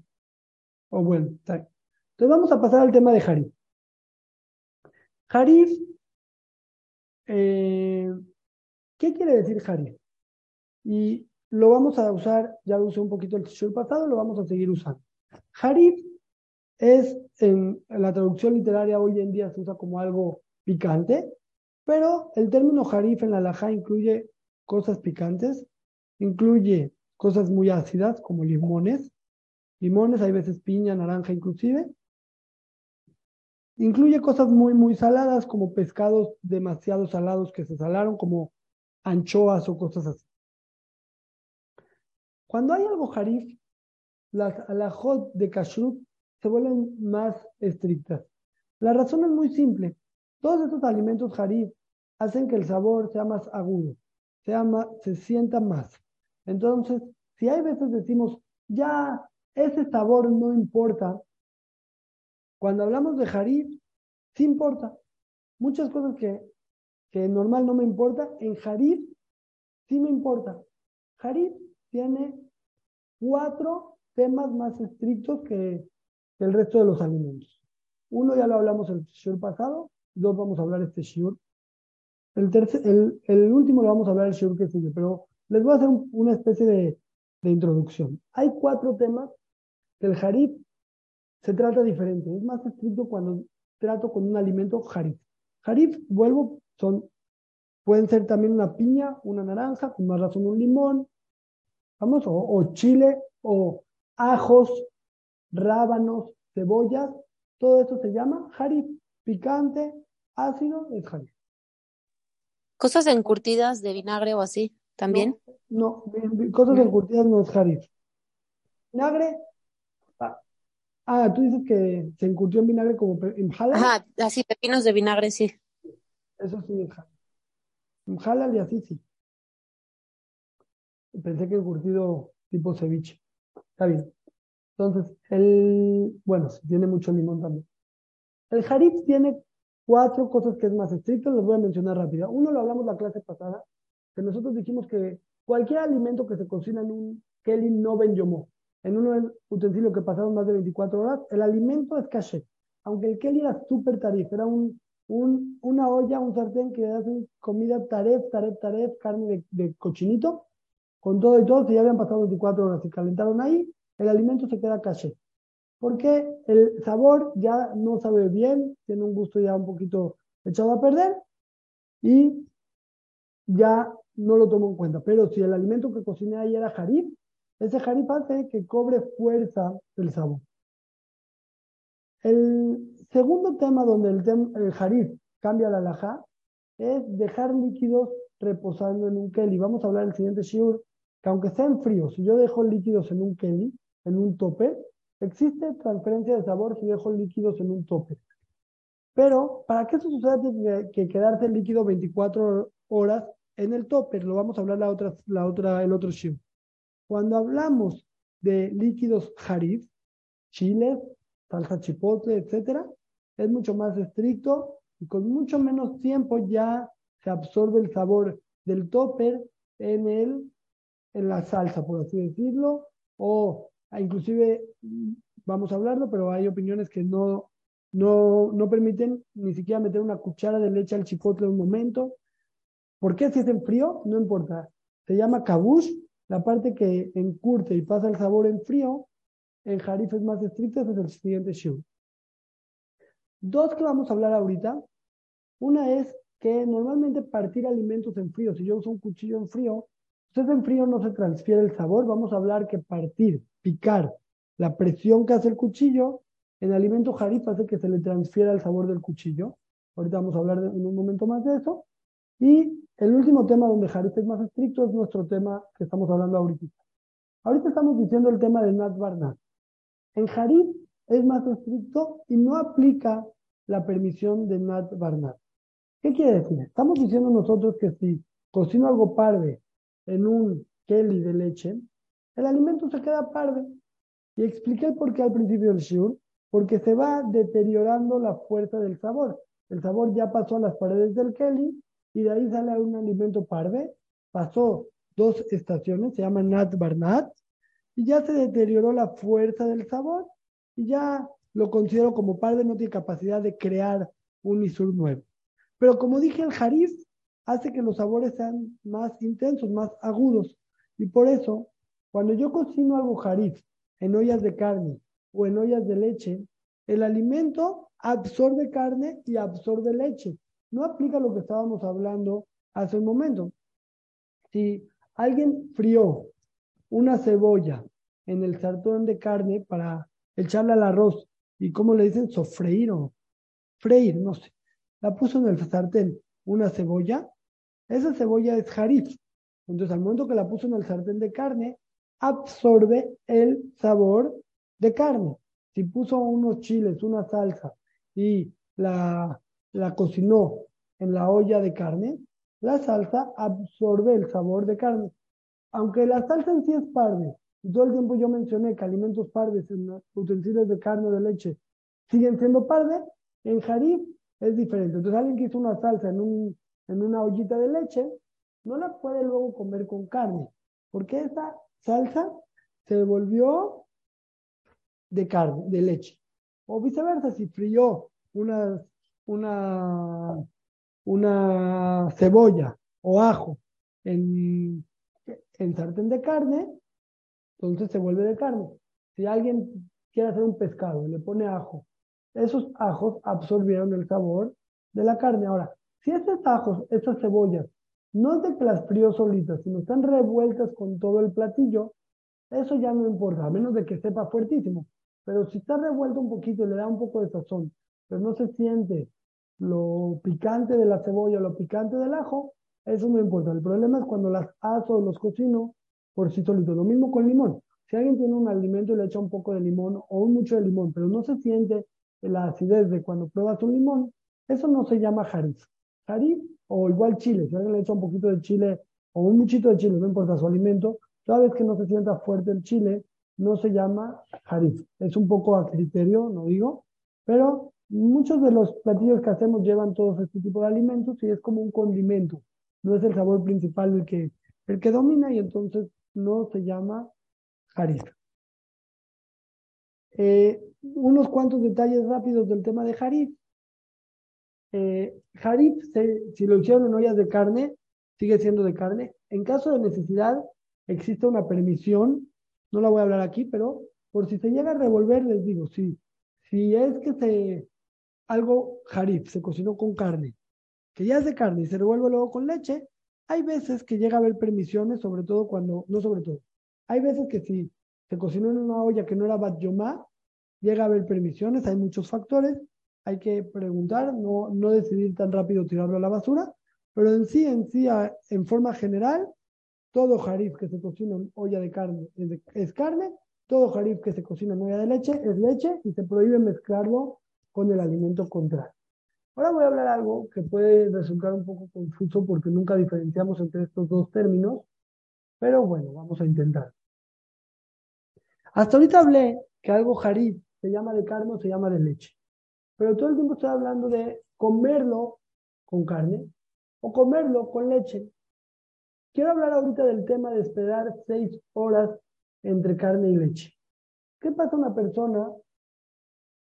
O bueno, está Entonces vamos a pasar al tema de Harif. Harif, eh, ¿qué quiere decir Harif? Y lo vamos a usar, ya lo usé un poquito el show pasado, lo vamos a seguir usando. Harif es, en la traducción literaria hoy en día se usa como algo picante, pero el término harif en la laja incluye cosas picantes, incluye cosas muy ácidas como limones, limones, hay veces piña, naranja inclusive. Incluye cosas muy, muy saladas como pescados demasiado salados que se salaron, como anchoas o cosas así. Cuando hay algo harif, las alajot de kashrut se vuelven más estrictas. La razón es muy simple. Todos estos alimentos harif hacen que el sabor sea más agudo, sea se sienta más. Entonces, si hay veces decimos, ya ese sabor no importa, cuando hablamos de harif, sí importa. Muchas cosas que, que normal no me importa, en harif sí me importa. Harif tiene cuatro temas más estrictos que, el resto de los alimentos. Uno ya lo hablamos el shiur pasado, dos vamos a hablar este shiur. El, tercer, el, último lo vamos a hablar el shiur que sigue, pero les voy a hacer una especie de, de, introducción. Hay cuatro temas que el harif se trata diferente. Es más estricto cuando trato con un alimento harif. Harif, vuelvo, son, pueden ser también una piña, una naranja, con más razón un limón, vamos, o, chile, o ajos, rábanos, cebollas, todo esto se llama harif, picante, ácido, es harif. ¿Cosas encurtidas de vinagre o así también? No, cosas encurtidas no es harif. Vinagre, ah, ah, tú dices que se encurtió en vinagre como en halal. Ajá, así, pepinos de vinagre, sí. Eso sí es halal. En halal y así sí. Pensé que el curtido tipo ceviche. Está bien. Entonces, el, bueno, tiene mucho limón también. El harif tiene cuatro cosas que es más estricto, les voy a mencionar rápido. Uno lo hablamos la clase pasada, que nosotros dijimos que cualquier alimento que se cocina en un keli no ben yomo, en un utensilio que pasaron más de 24 horas, el alimento es caché. Aunque el keli era súper tarif, era un un, una olla, un sartén que hacen comida taref, taref, taref, carne de, cochinito, con todo y todo, si ya habían pasado 24 horas y calentaron ahí, el alimento se queda caché. Porque el sabor ya no sabe bien, tiene un gusto ya un poquito echado a perder y ya no lo tomo en cuenta. Pero si el alimento que cociné ahí era jarif, ese jarif hace que cobre fuerza el sabor. El segundo tema donde el, jarif cambia la laja es dejar líquidos reposando en un keli. Vamos a hablar el siguiente shiur, que aunque sean fríos, si yo dejo líquidos en un keli, en un tope, existe transferencia de sabor si dejo líquidos en un tope. Pero para que eso suceda tiene que quedarse el líquido 24 horas en el topper. Lo vamos a hablar la otra, la otra, el otro shiur. Cuando hablamos de líquidos harif, chiles, salsa chipotle, etcétera, es mucho más estricto y con mucho menos tiempo ya se absorbe el sabor del topper en el en la salsa, por así decirlo, o inclusive vamos a hablarlo, pero hay opiniones que no, no, no permiten ni siquiera meter una cuchara de leche al chipotle un momento. ¿Por qué si es en frío? No importa. Se llama kabush, la parte que encurte y pasa el sabor en frío, en jarifes más estrictos es el siguiente shiur. Dos que vamos a hablar ahorita. Una es que normalmente partir alimentos en frío, si yo uso un cuchillo en frío, entonces en frío no se transfiere el sabor. Vamos a hablar que partir, la presión que hace el cuchillo, en alimento jarif hace que se le transfiera el sabor del cuchillo. Ahorita vamos a hablar en un momento más de eso. Y el último tema donde jarif es más estricto es nuestro tema que estamos hablando ahorita. Ahorita estamos diciendo el tema de Nat Barnat. En Jarif es más estricto y no aplica la permisión de Nat Barnat. ¿Qué quiere decir? Estamos diciendo nosotros que si cocino algo parve en un kelly de leche, el alimento se queda parve. Y expliqué por qué al principio del shiur, porque se va deteriorando la fuerza del sabor. El sabor ya pasó a las paredes del kelly y de ahí sale un alimento parve. Pasó dos estaciones, se llama Nat Barnat, y ya se deterioró la fuerza del sabor y ya lo considero como padre, no tiene capacidad de crear un isur nuevo. Pero como dije, el jariz hace que los sabores sean más intensos, más agudos. Y por eso, cuando yo cocino algo jariz en ollas de carne o en ollas de leche, el alimento absorbe carne y absorbe leche. No aplica lo que estábamos hablando hace un momento. Si alguien frió una cebolla en el sartén de carne para echarle al arroz. ¿Y cómo le dicen? Sofreír o freír, no sé. La puso en el sartén una cebolla. Esa cebolla es jarif. Entonces, al momento que la puso en el sartén de carne, absorbe el sabor de carne. Si puso unos chiles, una salsa y la, la cocinó en la olla de carne, la salsa absorbe el sabor de carne aunque la salsa en sí es parve, y todo el tiempo yo mencioné que alimentos parves en utensilios de carne o de leche siguen siendo parve, en jarif es diferente. Entonces alguien que hizo una salsa en, un, en una ollita de leche, no la puede luego comer con carne, porque esa salsa se volvió de carne, de leche. O viceversa, si frió una, una, una cebolla o ajo en en sartén de carne, entonces se vuelve de carne. Si alguien quiere hacer un pescado y le pone ajo, esos ajos absorbieron el sabor de la carne. Ahora, si estos ajos, estas cebollas, no es de que las frío solitas, sino están revueltas con todo el platillo, eso ya no importa, a menos de que sepa fuertísimo. Pero si está revuelto un poquito y le da un poco de sazón, pero no se siente lo picante de la cebolla, lo picante del ajo, eso no importa. El problema es cuando las aso o los cocino por sí solitos. Lo mismo con limón. Si alguien tiene un alimento y le echa un poco de limón o un mucho de limón, pero no se siente la acidez de cuando pruebas un limón, eso no se llama jariz. Jariz o igual chile. Si alguien le echa un poquito de chile o un muchito de chile, no importa su alimento, cada vez que no se sienta fuerte el chile, no se llama jariz. Es un poco a criterio, no digo, pero muchos de los platillos que hacemos llevan todos este tipo de alimentos y es como un condimento no es el sabor principal el que, el que domina y entonces no se llama jarista. Eh, unos cuantos detalles rápidos del tema de Harit. Eh, harif, si lo hicieron en ollas de carne, sigue siendo de carne. En caso de necesidad, existe una permisión, no la voy a hablar aquí, pero por si se llega a revolver, les digo, sí, si es que se, algo harif se cocinó con carne, que ya es de carne y se revuelve luego con leche, hay veces que llega a haber permisiones, sobre todo cuando, no sobre todo, hay veces que si se cocinó en una olla que no era bat yomá, llega a haber permisiones, hay muchos factores, hay que preguntar, no, no decidir tan rápido tirarlo a la basura, pero en sí, en sí, en forma general, todo jarif que se cocina en olla de carne es, carne, todo jarif que se cocina en olla de leche es leche y se prohíbe mezclarlo con el alimento contrario. Ahora voy a hablar algo que puede resultar un poco confuso porque nunca diferenciamos entre estos dos términos, pero bueno, vamos a intentar. Hasta ahorita hablé que algo jarif se llama de carne o se llama de leche, pero todo el tiempo estoy hablando de comerlo con carne o comerlo con leche. Quiero hablar ahorita del tema de esperar seis horas entre carne y leche. ¿Qué pasa a una persona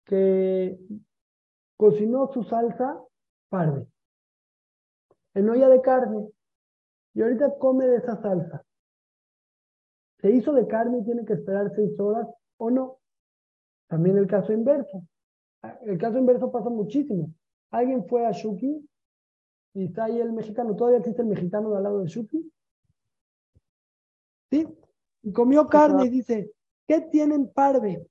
que cocinó su salsa parve en olla de carne y ahorita come de esa salsa? ¿Se hizo de carne y tiene que esperar seis horas o no? También el caso inverso. El caso inverso pasa muchísimo. Alguien fue a Shuki y está ahí el mexicano. ¿Todavía existe el mexicano al lado de Shuki? ¿Sí? Y comió carne y dice, ¿qué tienen parve?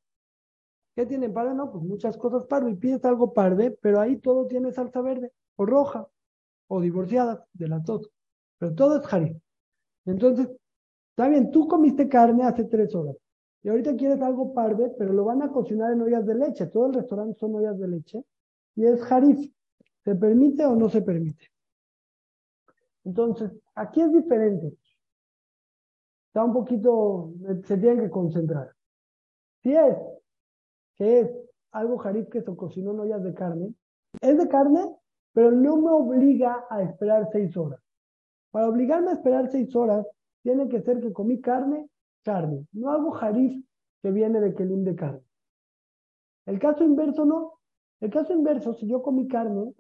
¿Qué tienen parve? No, pues muchas cosas parve. Y pides algo parve, pero ahí todo tiene salsa verde o roja o divorciada de las dos. Pero todo es jarif. Entonces, está bien, tú comiste carne hace tres horas. Y ahorita quieres algo parve, pero lo van a cocinar en ollas de leche. Todo el restaurante son ollas de leche. Y es jarif. ¿Se permite o no se permite? Entonces, aquí es diferente. Está un poquito, se tienen que concentrar. Si es que es algo jarif que se cocinó en ollas de carne, es de carne, pero no me obliga a esperar seis horas. Para obligarme a esperar seis horas, tiene que ser que comí carne carne, no algo jarif que viene de kelim de carne. El caso inverso no. El caso inverso, si yo comí carne,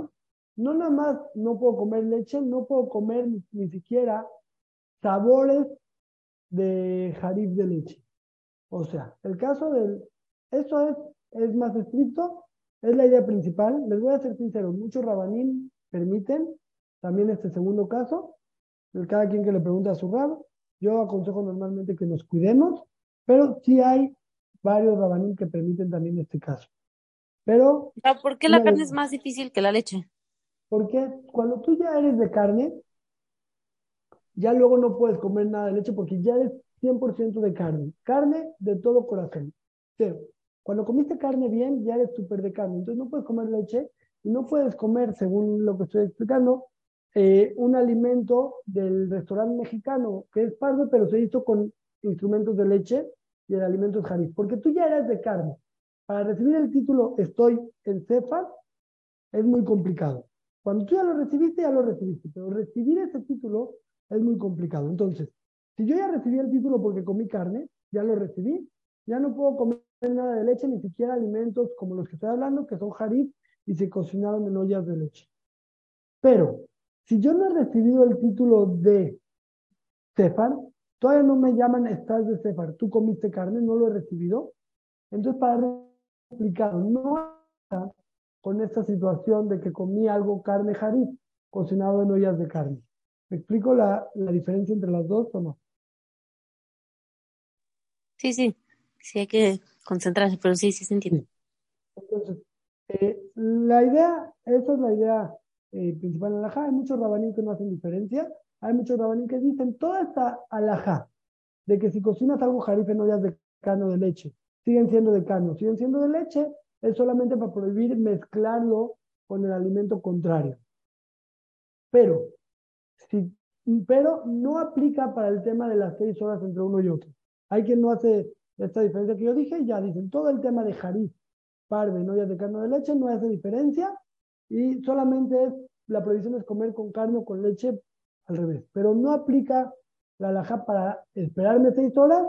no nada más no puedo comer leche, no puedo comer ni, siquiera sabores de jarif de leche. O sea, el caso del, eso es, es más estricto, es la idea principal. Les voy a ser sincero, muchos rabanín permiten también este segundo caso, el cada quien que le pregunte a su rab, yo aconsejo normalmente que nos cuidemos, pero sí hay varios rabanín que permiten también este caso. Pero. ¿Por qué la carne es más difícil que la leche? Porque cuando tú ya eres de carne, ya luego no puedes comer nada de leche porque ya eres 100% de carne. Carne de todo corazón. Pero cuando comiste carne bien, ya eres súper de carne. Entonces no puedes comer leche y no puedes comer, según lo que estoy explicando, eh, un alimento del restaurante mexicano que es pardo, pero se hizo con instrumentos de leche y el alimento es jarif. Porque tú ya eres de carne. Para recibir el título estoy en Cefas es muy complicado. Cuando tú ya lo recibiste, ya lo recibiste, pero recibir ese título es muy complicado. Entonces, si yo ya recibí el título porque comí carne, ya lo recibí, ya no puedo comer nada de leche, ni siquiera alimentos como los que estoy hablando, que son jarif y se cocinaron en ollas de leche. Pero si yo no he recibido el título de Cefar, todavía no me llaman estás de Cefar, tú comiste carne, no lo he recibido. Entonces, para explicar, no con esta situación de que comí algo carne jarif, cocinado en ollas de carne. ¿Me explico la, diferencia entre las dos o no? Sí, sí, sí hay que concentrarse, pero sí, sí se entiende. Entonces, eh, la idea, esa es la idea eh, principal alajá. Hay muchos rabanín que no hacen diferencia. Hay muchos rabanín que dicen toda esta alajá de que si cocinas algo jarife no ya de cano de leche, siguen siendo de cano, siguen siendo de leche, es solamente para prohibir mezclarlo con el alimento contrario. Pero, si, pero no aplica para el tema de las seis horas entre uno y otro. Hay quien no hace esta diferencia que yo dije, ya dicen, todo el tema de jarif, parve, no ya de carne de leche, no hace diferencia, y solamente es, la prohibición es comer con carne o con leche al revés. Pero no aplica la alhaja para esperarme seis horas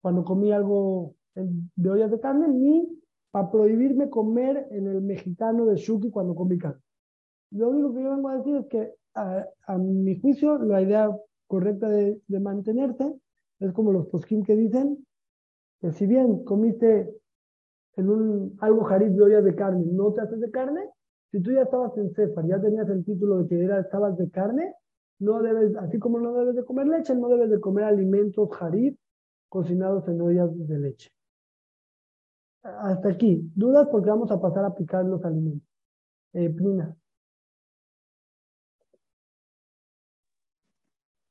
cuando comí algo de ollas de carne, ni para prohibirme comer en el mexicano de Shuki cuando comí carne. Lo único que yo vengo a decir es que a, mi juicio la idea correcta de, de mantenerse es como los poskim que dicen que si bien comiste en un algo jariz de de carne, no te haces de carne, si tú ya estabas en Cefar, ya tenías el título de que era, estabas de carne, no debes, así como no debes de comer leche, no debes de comer alimentos jariz cocinados en ollas de leche. Hasta aquí. ¿Dudas? Porque vamos a pasar a picar los alimentos. Eh,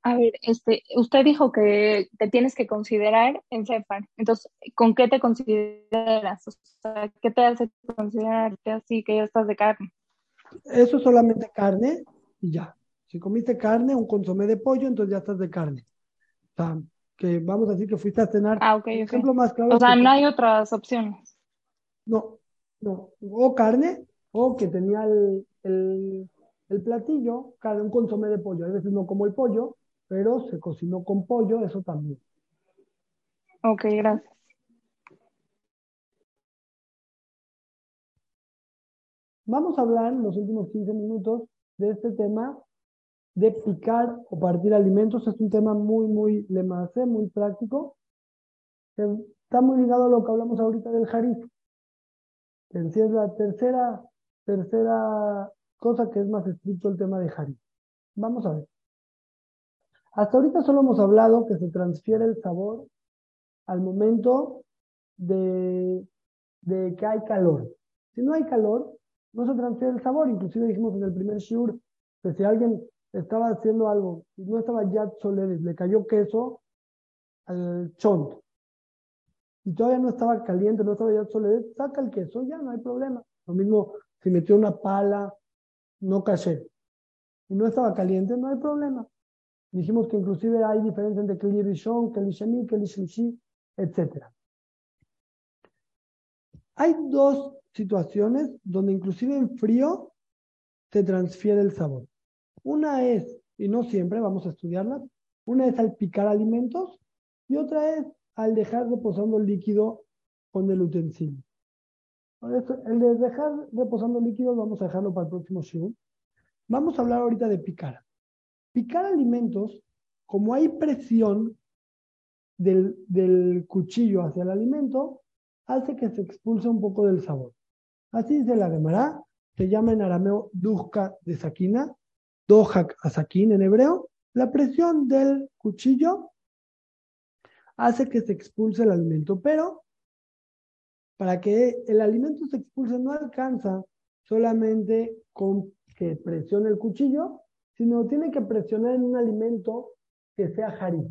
A ver, este, usted dijo que te tienes que considerar en CEPAR. Entonces, ¿con qué te consideras? O sea, ¿qué te hace considerarte así que ya estás de carne? Eso es solamente carne y ya. Si comiste carne, un consomé de pollo, entonces ya estás de carne. O sea, que vamos a decir que fuiste a cenar. Ah, ok, ejemplo más claro. O sea, no hay otras opciones. No, no. O carne, o que tenía el, el, el platillo, un consomé de pollo. A veces no como el pollo, pero se cocinó con pollo, eso también. Ok, gracias. Vamos a hablar en los últimos 15 minutos de este tema de picar o partir alimentos. Es un tema muy, muy lemase, muy práctico. Está muy ligado a lo que hablamos ahorita del jariz. Que es la tercera, tercera cosa que es más estricto el tema de jariz. Vamos a ver. Hasta ahorita solo hemos hablado que se transfiere el sabor al momento de, que hay calor. Si no hay calor, no se transfiere el sabor. Inclusive dijimos en el primer shiur que si alguien estaba haciendo algo y no estaba ya soledes, le cayó queso al chont y todavía no estaba caliente, no estaba ya soledes, saca el queso, ya no hay problema. Lo mismo si metió una pala, no caché y no estaba caliente, no hay problema. Dijimos que inclusive hay diferencia entre Keli Rishon, Keli Sheni, Keli Shlishi, etc. Hay dos situaciones donde inclusive en frío se transfiere el sabor. Una es, y no siempre, vamos a estudiarlas, una es al picar alimentos y otra es al dejar reposando el líquido con el utensilio. el de dejar reposando el líquido vamos a dejarlo para el próximo show. Vamos a hablar ahorita de picar. Picar alimentos, como hay presión del, cuchillo hacia el alimento, hace que se expulse un poco del sabor. Así dice la Gemara, se llama en arameo duzka de saquina, dohak asakin en hebreo. La presión del cuchillo hace que se expulse el alimento, pero para que el alimento se expulse no alcanza solamente con que presione el cuchillo, sino tiene que presionar en un alimento que sea jarif.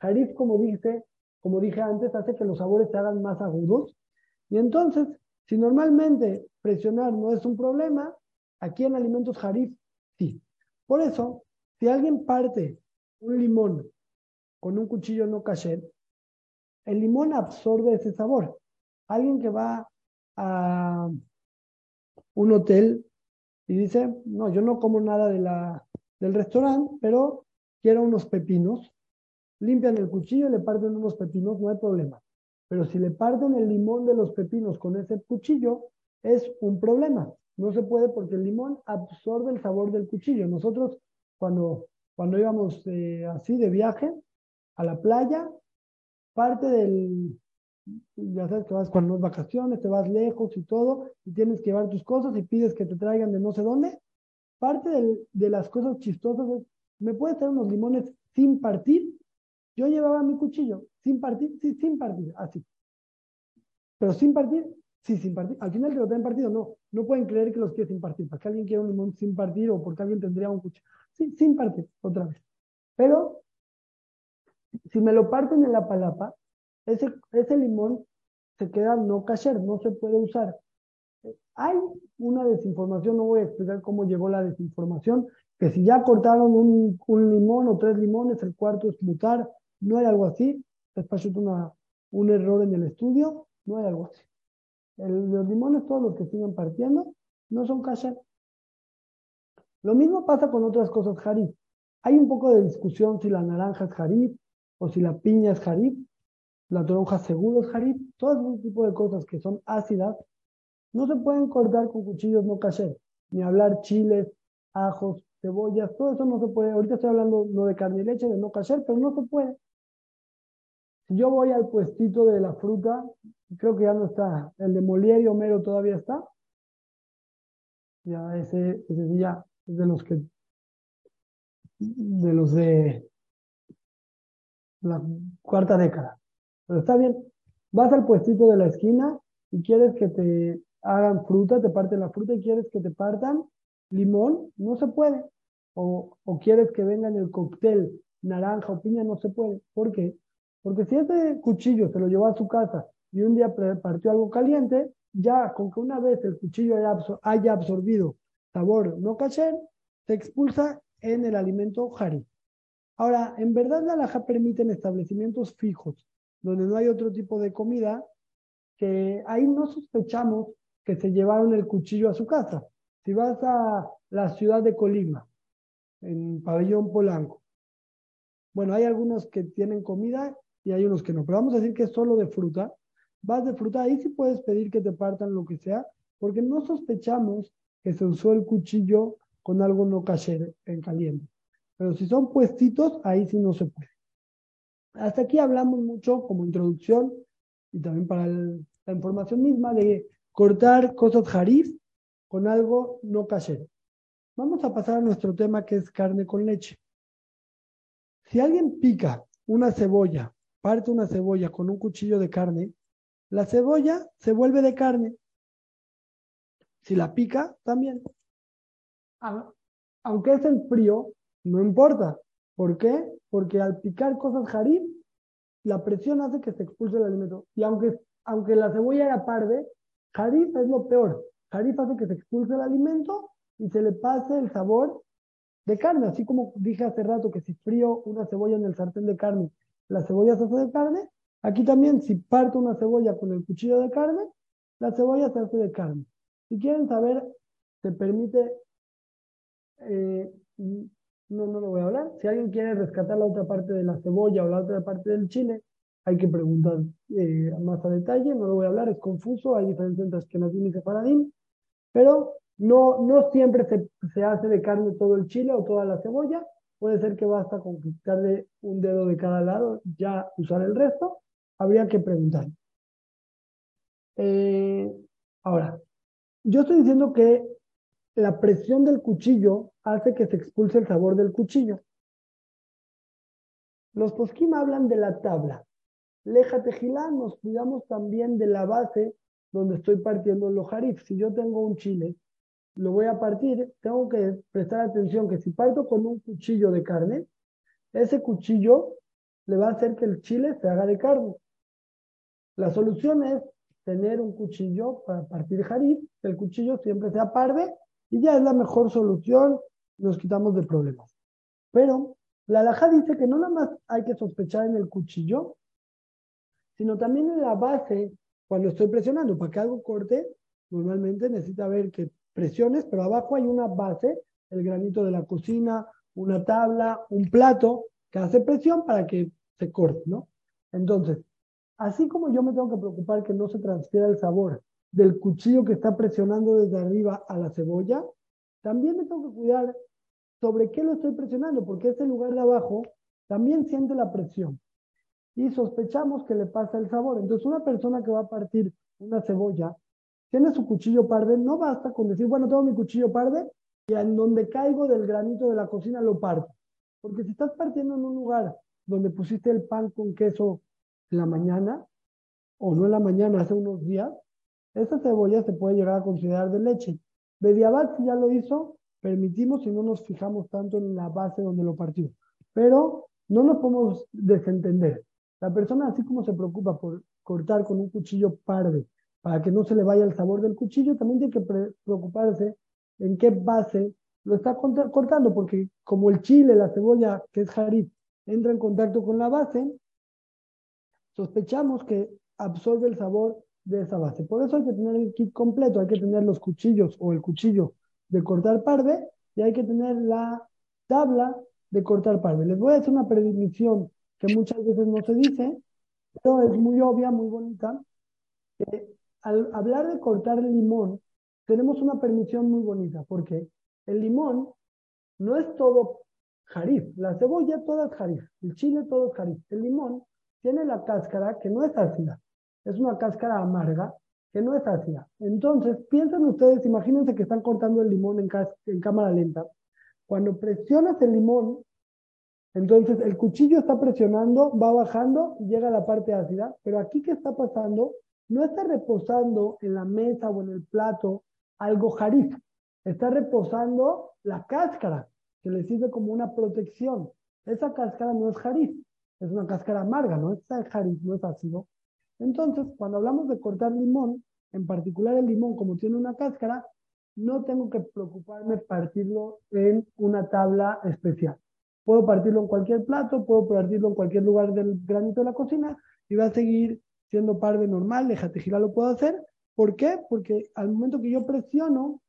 Jarif, como dice, como dije antes, hace que los sabores se hagan más agudos. Y entonces, si normalmente presionar no es un problema, aquí en alimentos jarif sí. Por eso, si alguien parte un limón con un cuchillo no caché, el limón absorbe ese sabor. Alguien que va a un hotel y dice, no, yo no como nada de la, del restaurante, pero quiero unos pepinos. Limpian el cuchillo y le parten unos pepinos, no hay problema. Pero si le parten el limón de los pepinos con ese cuchillo, es un problema. No se puede porque el limón absorbe el sabor del cuchillo. Nosotros, cuando, cuando íbamos eh, así de viaje a la playa, parte del, ya sabes que vas cuando es vacaciones, te vas lejos y todo, y tienes que llevar tus cosas y pides que te traigan de no sé dónde, Parte de las cosas chistosas es, ¿me puedes traer unos limones sin partir? Yo llevaba mi cuchillo, sin partir, sí, sin partir, así. Pero sin partir, sí, sin partir. Al final te lo traen partido, no. No pueden creer que los quiere sin partir. ¿Para que alguien quiera un limón sin partir o porque alguien tendría un cuchillo? Sí, sin partir, otra vez. Pero, si me lo parten en la palapa, ese, ese limón se queda no cacher, no se puede usar. Hay una desinformación, no voy a explicar cómo llegó la desinformación, que si ya cortaron un, limón o tres limones, el cuarto es mutar, no hay algo así, es una, un error en el estudio, no hay algo así. los limones, todos los que siguen partiendo, no son kasher. Lo mismo pasa con otras cosas jarib. Hay un poco de discusión si la naranja es jarib o si la piña es jarib, la toronja seguro es jarib, todo ese tipo de cosas que son ácidas no se pueden cortar con cuchillos no caché, ni hablar chiles, ajos, cebollas, todo eso no se puede. Ahorita estoy hablando no de carne y leche, de no cacher, pero no se puede. Si yo voy al puestito de la fruta, creo que ya no está. El de Molière y Homero todavía está. Ya ese, ese ya es de los que de los de la cuarta década. Pero está bien. Vas al puestito de la esquina y quieres que te hagan fruta, te parten la fruta y quieres que te partan limón, no se puede. O, o quieres que venga en el cóctel naranja o piña, no se puede. ¿Por qué? Porque si ese cuchillo se lo llevó a su casa y un día partió algo caliente, ya con que una vez el cuchillo haya, absorbido sabor no cacher, se expulsa en el alimento jari. Ahora, en verdad la laja permite en establecimientos fijos, donde no hay otro tipo de comida, que ahí no sospechamos que se llevaron el cuchillo a su casa. Si vas a la ciudad de Colima, en Pabellón Polanco, bueno, hay algunos que tienen comida y hay unos que no, pero vamos a decir que es solo de fruta. Vas de fruta, ahí sí puedes pedir que te partan lo que sea, porque no sospechamos que se usó el cuchillo con algo no cacher en caliente. Pero si son puestitos, ahí sí no se puede. Hasta aquí hablamos mucho como introducción y también para la información misma de cortar cosas jarif con algo no casero. Vamos a pasar a nuestro tema que es carne con leche. Si alguien pica una cebolla, parte una cebolla con un cuchillo de carne, la cebolla se vuelve de carne. Si la pica, también. Aunque es en frío, no importa. ¿Por qué? Porque al picar cosas jarif, la presión hace que se expulse el alimento. Y aunque, aunque la cebolla era parde, jarif es lo peor. Jarif hace que se expulse el alimento y se le pase el sabor de carne. Así como dije hace rato que si frío una cebolla en el sartén de carne, la cebolla se hace de carne. Aquí también, si parto una cebolla con el cuchillo de carne, la cebolla se hace de carne. Si quieren saber, se permite eh, no, no lo voy a hablar. Si alguien quiere rescatar la otra parte de la cebolla o la otra parte del chile, hay que preguntar eh, más a detalle. No lo voy a hablar, es confuso. Hay diferencias entre Ashkenazim y Sefaradín. Pero no, no siempre se, se, hace de carne todo el chile o toda la cebolla. Puede ser que basta con quitarle un dedo de cada lado, ya usar el resto. Habría que preguntar. Eh, ahora, yo estoy diciendo que la presión del cuchillo hace que se expulse el sabor del cuchillo. Los posquim hablan de la tabla. Leja tejilá, nos cuidamos también de la base donde estoy partiendo los jarif. Si yo tengo un chile, lo voy a partir, tengo que prestar atención que si parto con un cuchillo de carne, ese cuchillo le va a hacer que el chile se haga de carne. La solución es tener un cuchillo para partir jarif, que el cuchillo siempre sea parde y ya es la mejor solución, nos quitamos de problemas. Pero la alhaja dice que no nada más hay que sospechar en el cuchillo, sino también en la base cuando estoy presionando. Para que algo corte, normalmente necesita ver que presiones, pero abajo hay una base, el granito de la cocina, una tabla, un plato que hace presión para que se corte, ¿no? Entonces, así como yo me tengo que preocupar que no se transfiera el sabor del cuchillo que está presionando desde arriba a la cebolla, también me tengo que cuidar sobre qué lo estoy presionando, porque ese lugar de abajo también siente la presión. Y sospechamos que le pasa el sabor. Entonces, una persona que va a partir una cebolla, tiene su cuchillo parde, no basta con decir, bueno, tengo mi cuchillo parde y en donde caigo del granito de la cocina lo parto. Porque si estás partiendo en un lugar donde pusiste el pan con queso en la mañana, o no en la mañana, hace unos días, esta cebolla se puede llegar a considerar de leche. Bediabat, si ya lo hizo, permitimos y no nos fijamos tanto en la base donde lo partió. Pero no nos podemos desentender. La persona, así como se preocupa por cortar con un cuchillo parde para que no se le vaya el sabor del cuchillo, también tiene que preocuparse en qué base lo está cortando, porque como el chile, la cebolla, que es jarip, entra en contacto con la base, sospechamos que absorbe el sabor de esa base. Por eso hay que tener el kit completo, hay que tener los cuchillos o el cuchillo de cortar parve y hay que tener la tabla de cortar parve. Les voy a hacer una predicción que muchas veces no se dice, pero es muy obvia, muy bonita. al hablar de cortar el limón, tenemos una permisión muy bonita, porque el limón no es todo jarif. La cebolla toda es jarif. El chile todo es jarif. El limón tiene la cáscara que no es ácida. Es una cáscara amarga que no es ácida. Entonces, piensen ustedes, imagínense que están cortando el limón en, en cámara lenta. Cuando presionas el limón, entonces el cuchillo está presionando, va bajando y llega a la parte ácida, pero aquí ¿qué está pasando? No está reposando en la mesa o en el plato algo jarif, está reposando la cáscara, que le sirve como una protección. Esa cáscara no es jarif, es una cáscara amarga, no es jarif, no es ácido. Entonces, cuando hablamos de cortar limón, en particular el limón, como tiene una cáscara, no tengo que preocuparme partirlo en una tabla especial. Puedo partirlo en cualquier plato, puedo partirlo en cualquier lugar del granito de la cocina y va a seguir siendo par de normal, de lo puedo hacer. ¿Por qué? Porque al momento que yo presiono,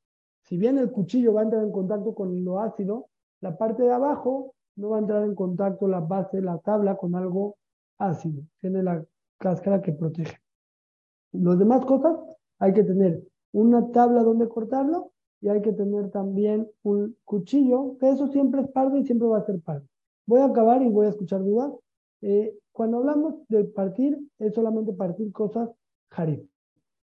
si bien el cuchillo va a entrar en contacto con lo ácido, la parte de abajo no va a entrar en contacto la base, la tabla con algo ácido. Tiene la cáscara que protege. Las demás cosas hay que tener una tabla donde cortarlo y hay que tener también un cuchillo, que eso siempre es pardo y siempre va a ser pardo. Voy a acabar y voy a escuchar dudas. Eh, cuando hablamos de partir, es solamente partir cosas jarif.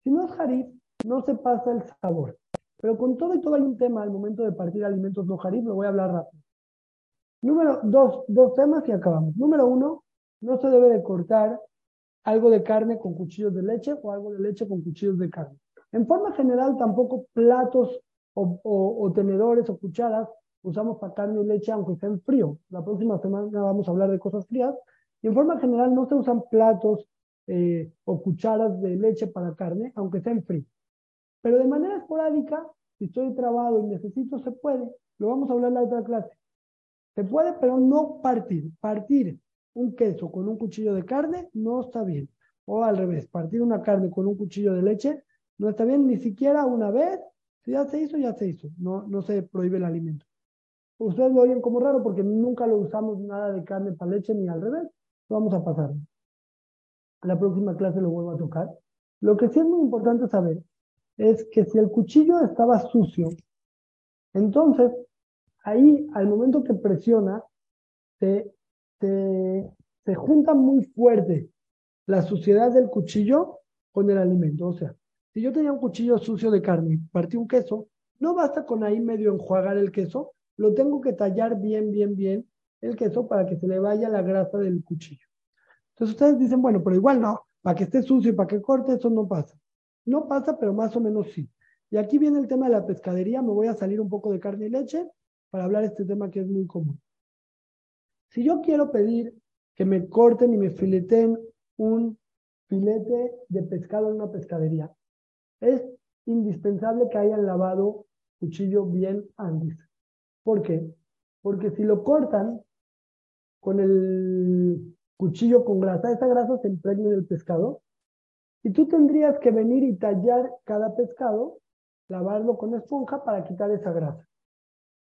Si no es jarif, no se pasa el sabor. Pero con todo y todo hay un tema al momento de partir alimentos no jarif, lo voy a hablar rápido. Número dos, dos temas y acabamos. Número uno, no se debe de cortar algo de carne con cuchillos de leche o algo de leche con cuchillos de carne. En forma general, tampoco platos o, tenedores o cucharas usamos para carne y leche, aunque esté frío. La próxima semana vamos a hablar de cosas frías. Y en forma general no se usan platos eh, o cucharas de leche para carne, aunque esté frío. Pero de manera esporádica, si estoy trabado y necesito, se puede. Lo vamos a hablar en la otra clase. Se puede, pero no partir. Partir un queso con un cuchillo de carne no está bien. O al revés, partir una carne con un cuchillo de leche no está bien ni siquiera una vez. Si ya se hizo, ya se hizo. No, no se prohíbe el alimento. Ustedes lo oyen como raro porque nunca lo usamos nada de carne para leche ni al revés. Vamos a pasar. La próxima clase lo vuelvo a tocar. Lo que sí es muy importante saber es que si el cuchillo estaba sucio, entonces ahí al momento que presiona, se se, junta muy fuerte la suciedad del cuchillo con el alimento. O sea, si yo tenía un cuchillo sucio de carne y partí un queso, no basta con ahí medio enjuagar el queso, lo tengo que tallar bien, bien, bien el queso para que se le vaya la grasa del cuchillo. Entonces ustedes dicen, bueno, pero igual no, para que esté sucio y para que corte, eso no pasa. No pasa, pero más o menos sí. Y aquí viene el tema de la pescadería, me voy a salir un poco de carne y leche para hablar de este tema que es muy común. Si yo quiero pedir que me corten y me fileten un filete de pescado en una pescadería, es indispensable que hayan lavado cuchillo bien antes. ¿Por qué? Porque si lo cortan con el cuchillo con grasa, esa grasa se impregna en pescado y tú tendrías que venir y tallar cada pescado, lavarlo con esponja para quitar esa grasa.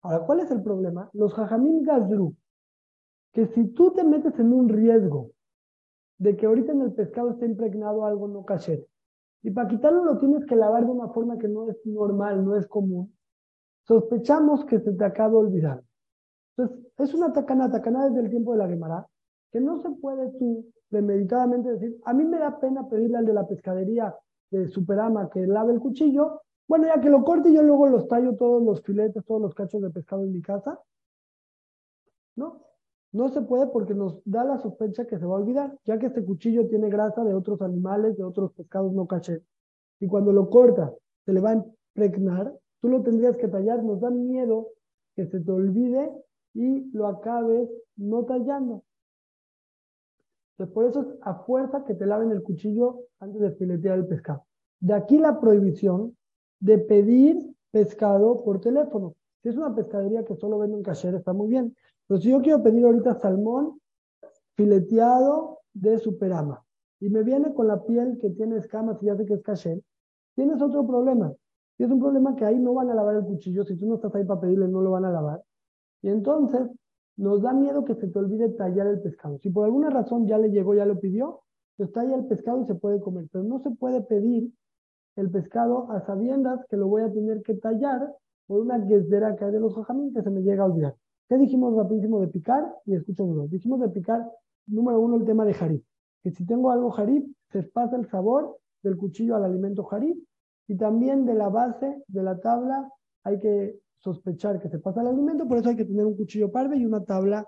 Ahora, ¿cuál es el problema? Los jajamín gazru, que si tú te metes en un riesgo de que ahorita en el pescado esté impregnado algo no caché, y para quitarlo lo tienes que lavar de una forma que no es normal, no es común, sospechamos que se te acaba olvidando. Entonces, es una tacana, tacana desde el tiempo de la Gemara, que no se puede tú premeditadamente decir, a mí me da pena pedirle al de la pescadería de Superama que lave el cuchillo, bueno, ya que lo corte, yo luego los tallo todos los filetes, todos los cachos de pescado en mi casa. ¿No? No se puede porque nos da la sospecha que se va a olvidar, ya que este cuchillo tiene grasa de otros animales, de otros pescados no caché. Y cuando lo cortas, se le va a impregnar, tú lo tendrías que tallar, nos da miedo que se te olvide y lo acabes no tallando. Entonces, por eso es a fuerza que te laven el cuchillo antes de filetear el pescado. De aquí la prohibición de pedir pescado por teléfono. Es una pescadería que solo vende en caché, está muy bien. Pero si yo quiero pedir ahorita salmón fileteado de superama y me viene con la piel que tiene escamas y ya sé que es caché, tienes otro problema. Y es un problema que ahí no van a lavar el cuchillo. Si tú no estás ahí para pedirle, no lo van a lavar. Y entonces nos da miedo que se te olvide tallar el pescado. Si por alguna razón ya le llegó, ya lo pidió, pues talla el pescado y se puede comer. Pero no se puede pedir el pescado a sabiendas que lo voy a tener que tallar por una guesdera que hay de los jajamín que se me llega a olvidar. ¿Qué dijimos rapidísimo de picar? Y escucho uno. Dijimos de picar, número uno, el tema de jarib. Que si tengo algo jarib, se pasa el sabor del cuchillo al alimento jarib. Y también de la base de la tabla hay que sospechar que se pasa el alimento, por eso hay que tener un cuchillo parve y una tabla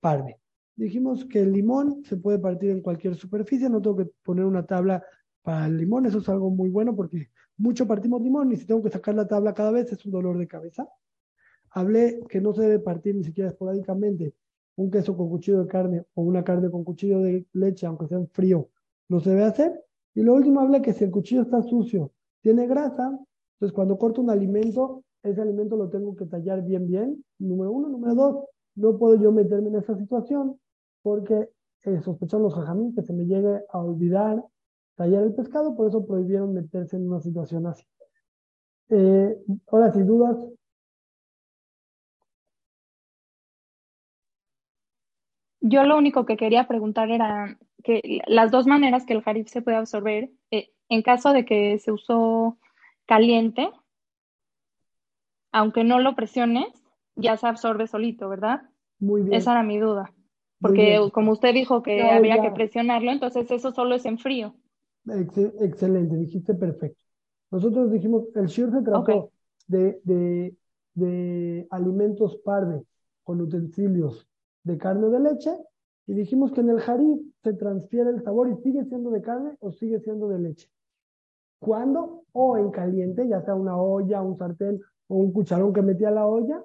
parve. Dijimos que el limón se puede partir en cualquier superficie, no tengo que poner una tabla para el limón, eso es algo muy bueno porque mucho partimos limón y si tengo que sacar la tabla cada vez es un dolor de cabeza. Hablé que no se debe partir ni siquiera esporádicamente un queso con cuchillo de carne o una carne con cuchillo de leche, aunque sea frío, no se debe hacer. Y lo último hablé que si el cuchillo está sucio, tiene grasa, entonces cuando corto un alimento, ese alimento lo tengo que tallar bien, bien, número uno. Número dos, no puedo yo meterme en esa situación porque eh, los jajamín que se me llegue a olvidar tallar el pescado, por eso prohibieron meterse en una situación así. Eh, ahora, sin dudas. Yo lo único que quería preguntar era que las dos maneras que el jarib se puede absorber, eh, en caso de que se usó caliente, aunque no lo presiones, ya se absorbe solito, ¿verdad? Muy bien. Esa era mi duda. Porque como usted dijo que habría que presionarlo, entonces eso solo es en frío. Excelente, dijiste perfecto. Nosotros dijimos, el shir se trató de, de, de, alimentos parve con utensilios de carne o de leche y dijimos que en el jarib se transfiere el sabor y sigue siendo de carne o sigue siendo de leche. ¿Cuándo? O en caliente, ya sea una olla, un sartén o un cucharón que metí a la olla,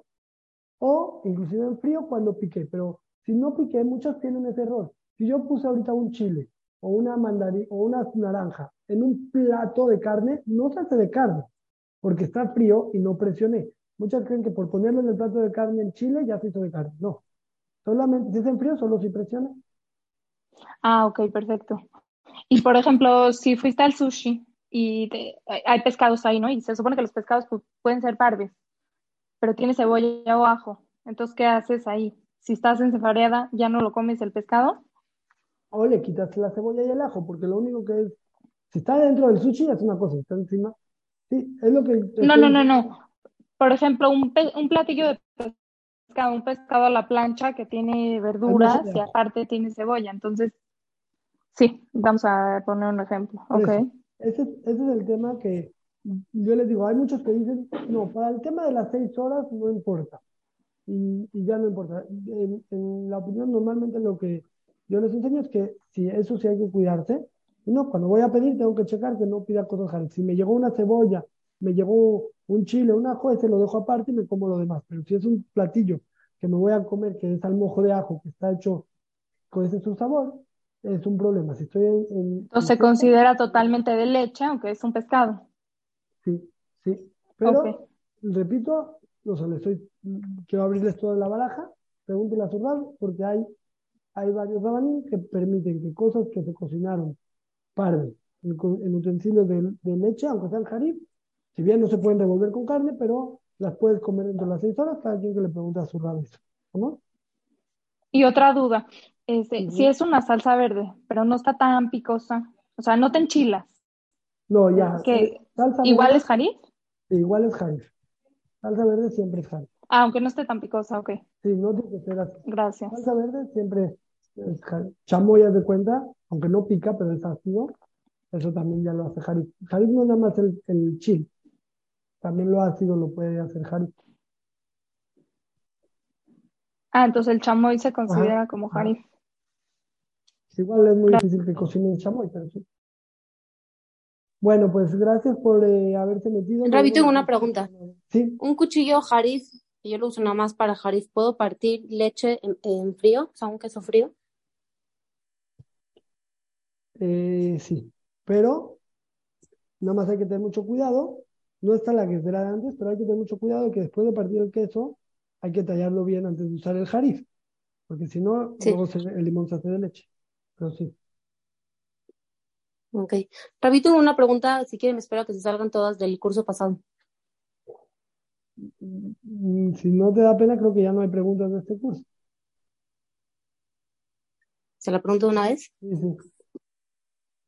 o inclusive en frío cuando piqué. Pero si no piqué, muchos tienen ese error. Si yo puse ahorita un chile o una mandarina o una naranja en un plato de carne, no se hace de carne, porque está frío y no presioné. Muchos creen que por ponerlo en el plato de carne en Chile ya se hizo de carne. No. Solamente si es en frío, solo si presiona. Ah, ok, perfecto. Y por ejemplo, si fuiste al sushi y hay pescados ahí, ¿no? Y se supone que los pescados pueden ser parves, pero tiene cebolla o ajo. Entonces, ¿qué haces ahí? Si estás en sefareada, ¿ya no lo comes el pescado? O le quitas la cebolla y el ajo, porque lo único que es, si está dentro del sushi es una cosa, está encima. Sí, es lo que... No, no, no, no. Por ejemplo, un, un platillo de pescado, un pescado a la plancha que tiene verduras y aparte tiene cebolla. Entonces, sí, vamos a poner un ejemplo. Ok. Ese, ese es el tema que yo les digo, hay muchos que dicen, no, para el tema de las seis horas no importa. Y, y ya no importa. En, en, la opinión, normalmente lo que yo les enseño es que si eso sí hay que cuidarse. Y no, cuando voy a pedir tengo que checar que no pida cosas raras. Si me llegó una cebolla, me llegó un chile, un ajo, ese lo dejo aparte y me como lo demás. Pero si es un platillo que me voy a comer, que es al mojo de ajo, que está hecho con ese su sabor, es un problema. Si estoy en, en se considera totalmente de leche, aunque es un pescado. Sí, sí. Pero, repito, no sé, estoy, quiero abrirles toda la baraja, pregúntenle a su porque hay, hay varios rabanín que permiten que cosas que se cocinaron parven en, utensilios de, de, leche, aunque sean jarib, si bien no se pueden revolver con carne, pero las puedes comer dentro de las seis horas, cada quien que le pregunte a su rab eso, ¿no? Y otra duda, este, si es una salsa verde, pero no está tan picosa, o sea, no te enchilas. No, ya. Que ¿Igual es jarif? igual es jarif. Salsa verde siempre es jarif. Ah, aunque no esté tan picosa, ok. Sí, no tiene que. Gracias. Salsa verde siempre es. Chamoyas de cuenta, aunque no pica, pero es ácido. Eso también ya lo hace jarif. Jarif no es nada más el, el chile. También lo ácido lo puede hacer jarif. Ah, entonces el chamoy se considera como jarif. Igual es muy difícil que cocinen chamoy, pero sí. Bueno, pues gracias por eh, haberse metido. Rabi, tengo una pregunta. Sí. Un cuchillo jarif, yo lo uso nada más para jarif, ¿puedo partir leche en, frío? O sea, un queso frío. Eh, sí, pero nada más hay que tener mucho cuidado. No está la que será de antes, pero hay que tener mucho cuidado que después de partir el queso hay que tallarlo bien antes de usar el jarif, porque si no, luego el limón se hace de leche pero sí. Ok. Rabito, una pregunta, si quieren, me espero que se salgan todas del curso pasado. Mm, si no te da pena, creo que ya no hay preguntas de este curso. ¿Se la pregunto una vez? Sí, sí.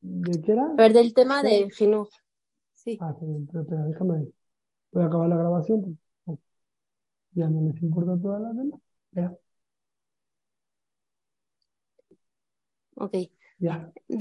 ¿De qué era? A ver, del tema de Gino. Sí. Ah, sí, pero, déjame. Voy a acabar la grabación. Pues, Ya no les importa todas las demás. Ya. Ok. Ya. Del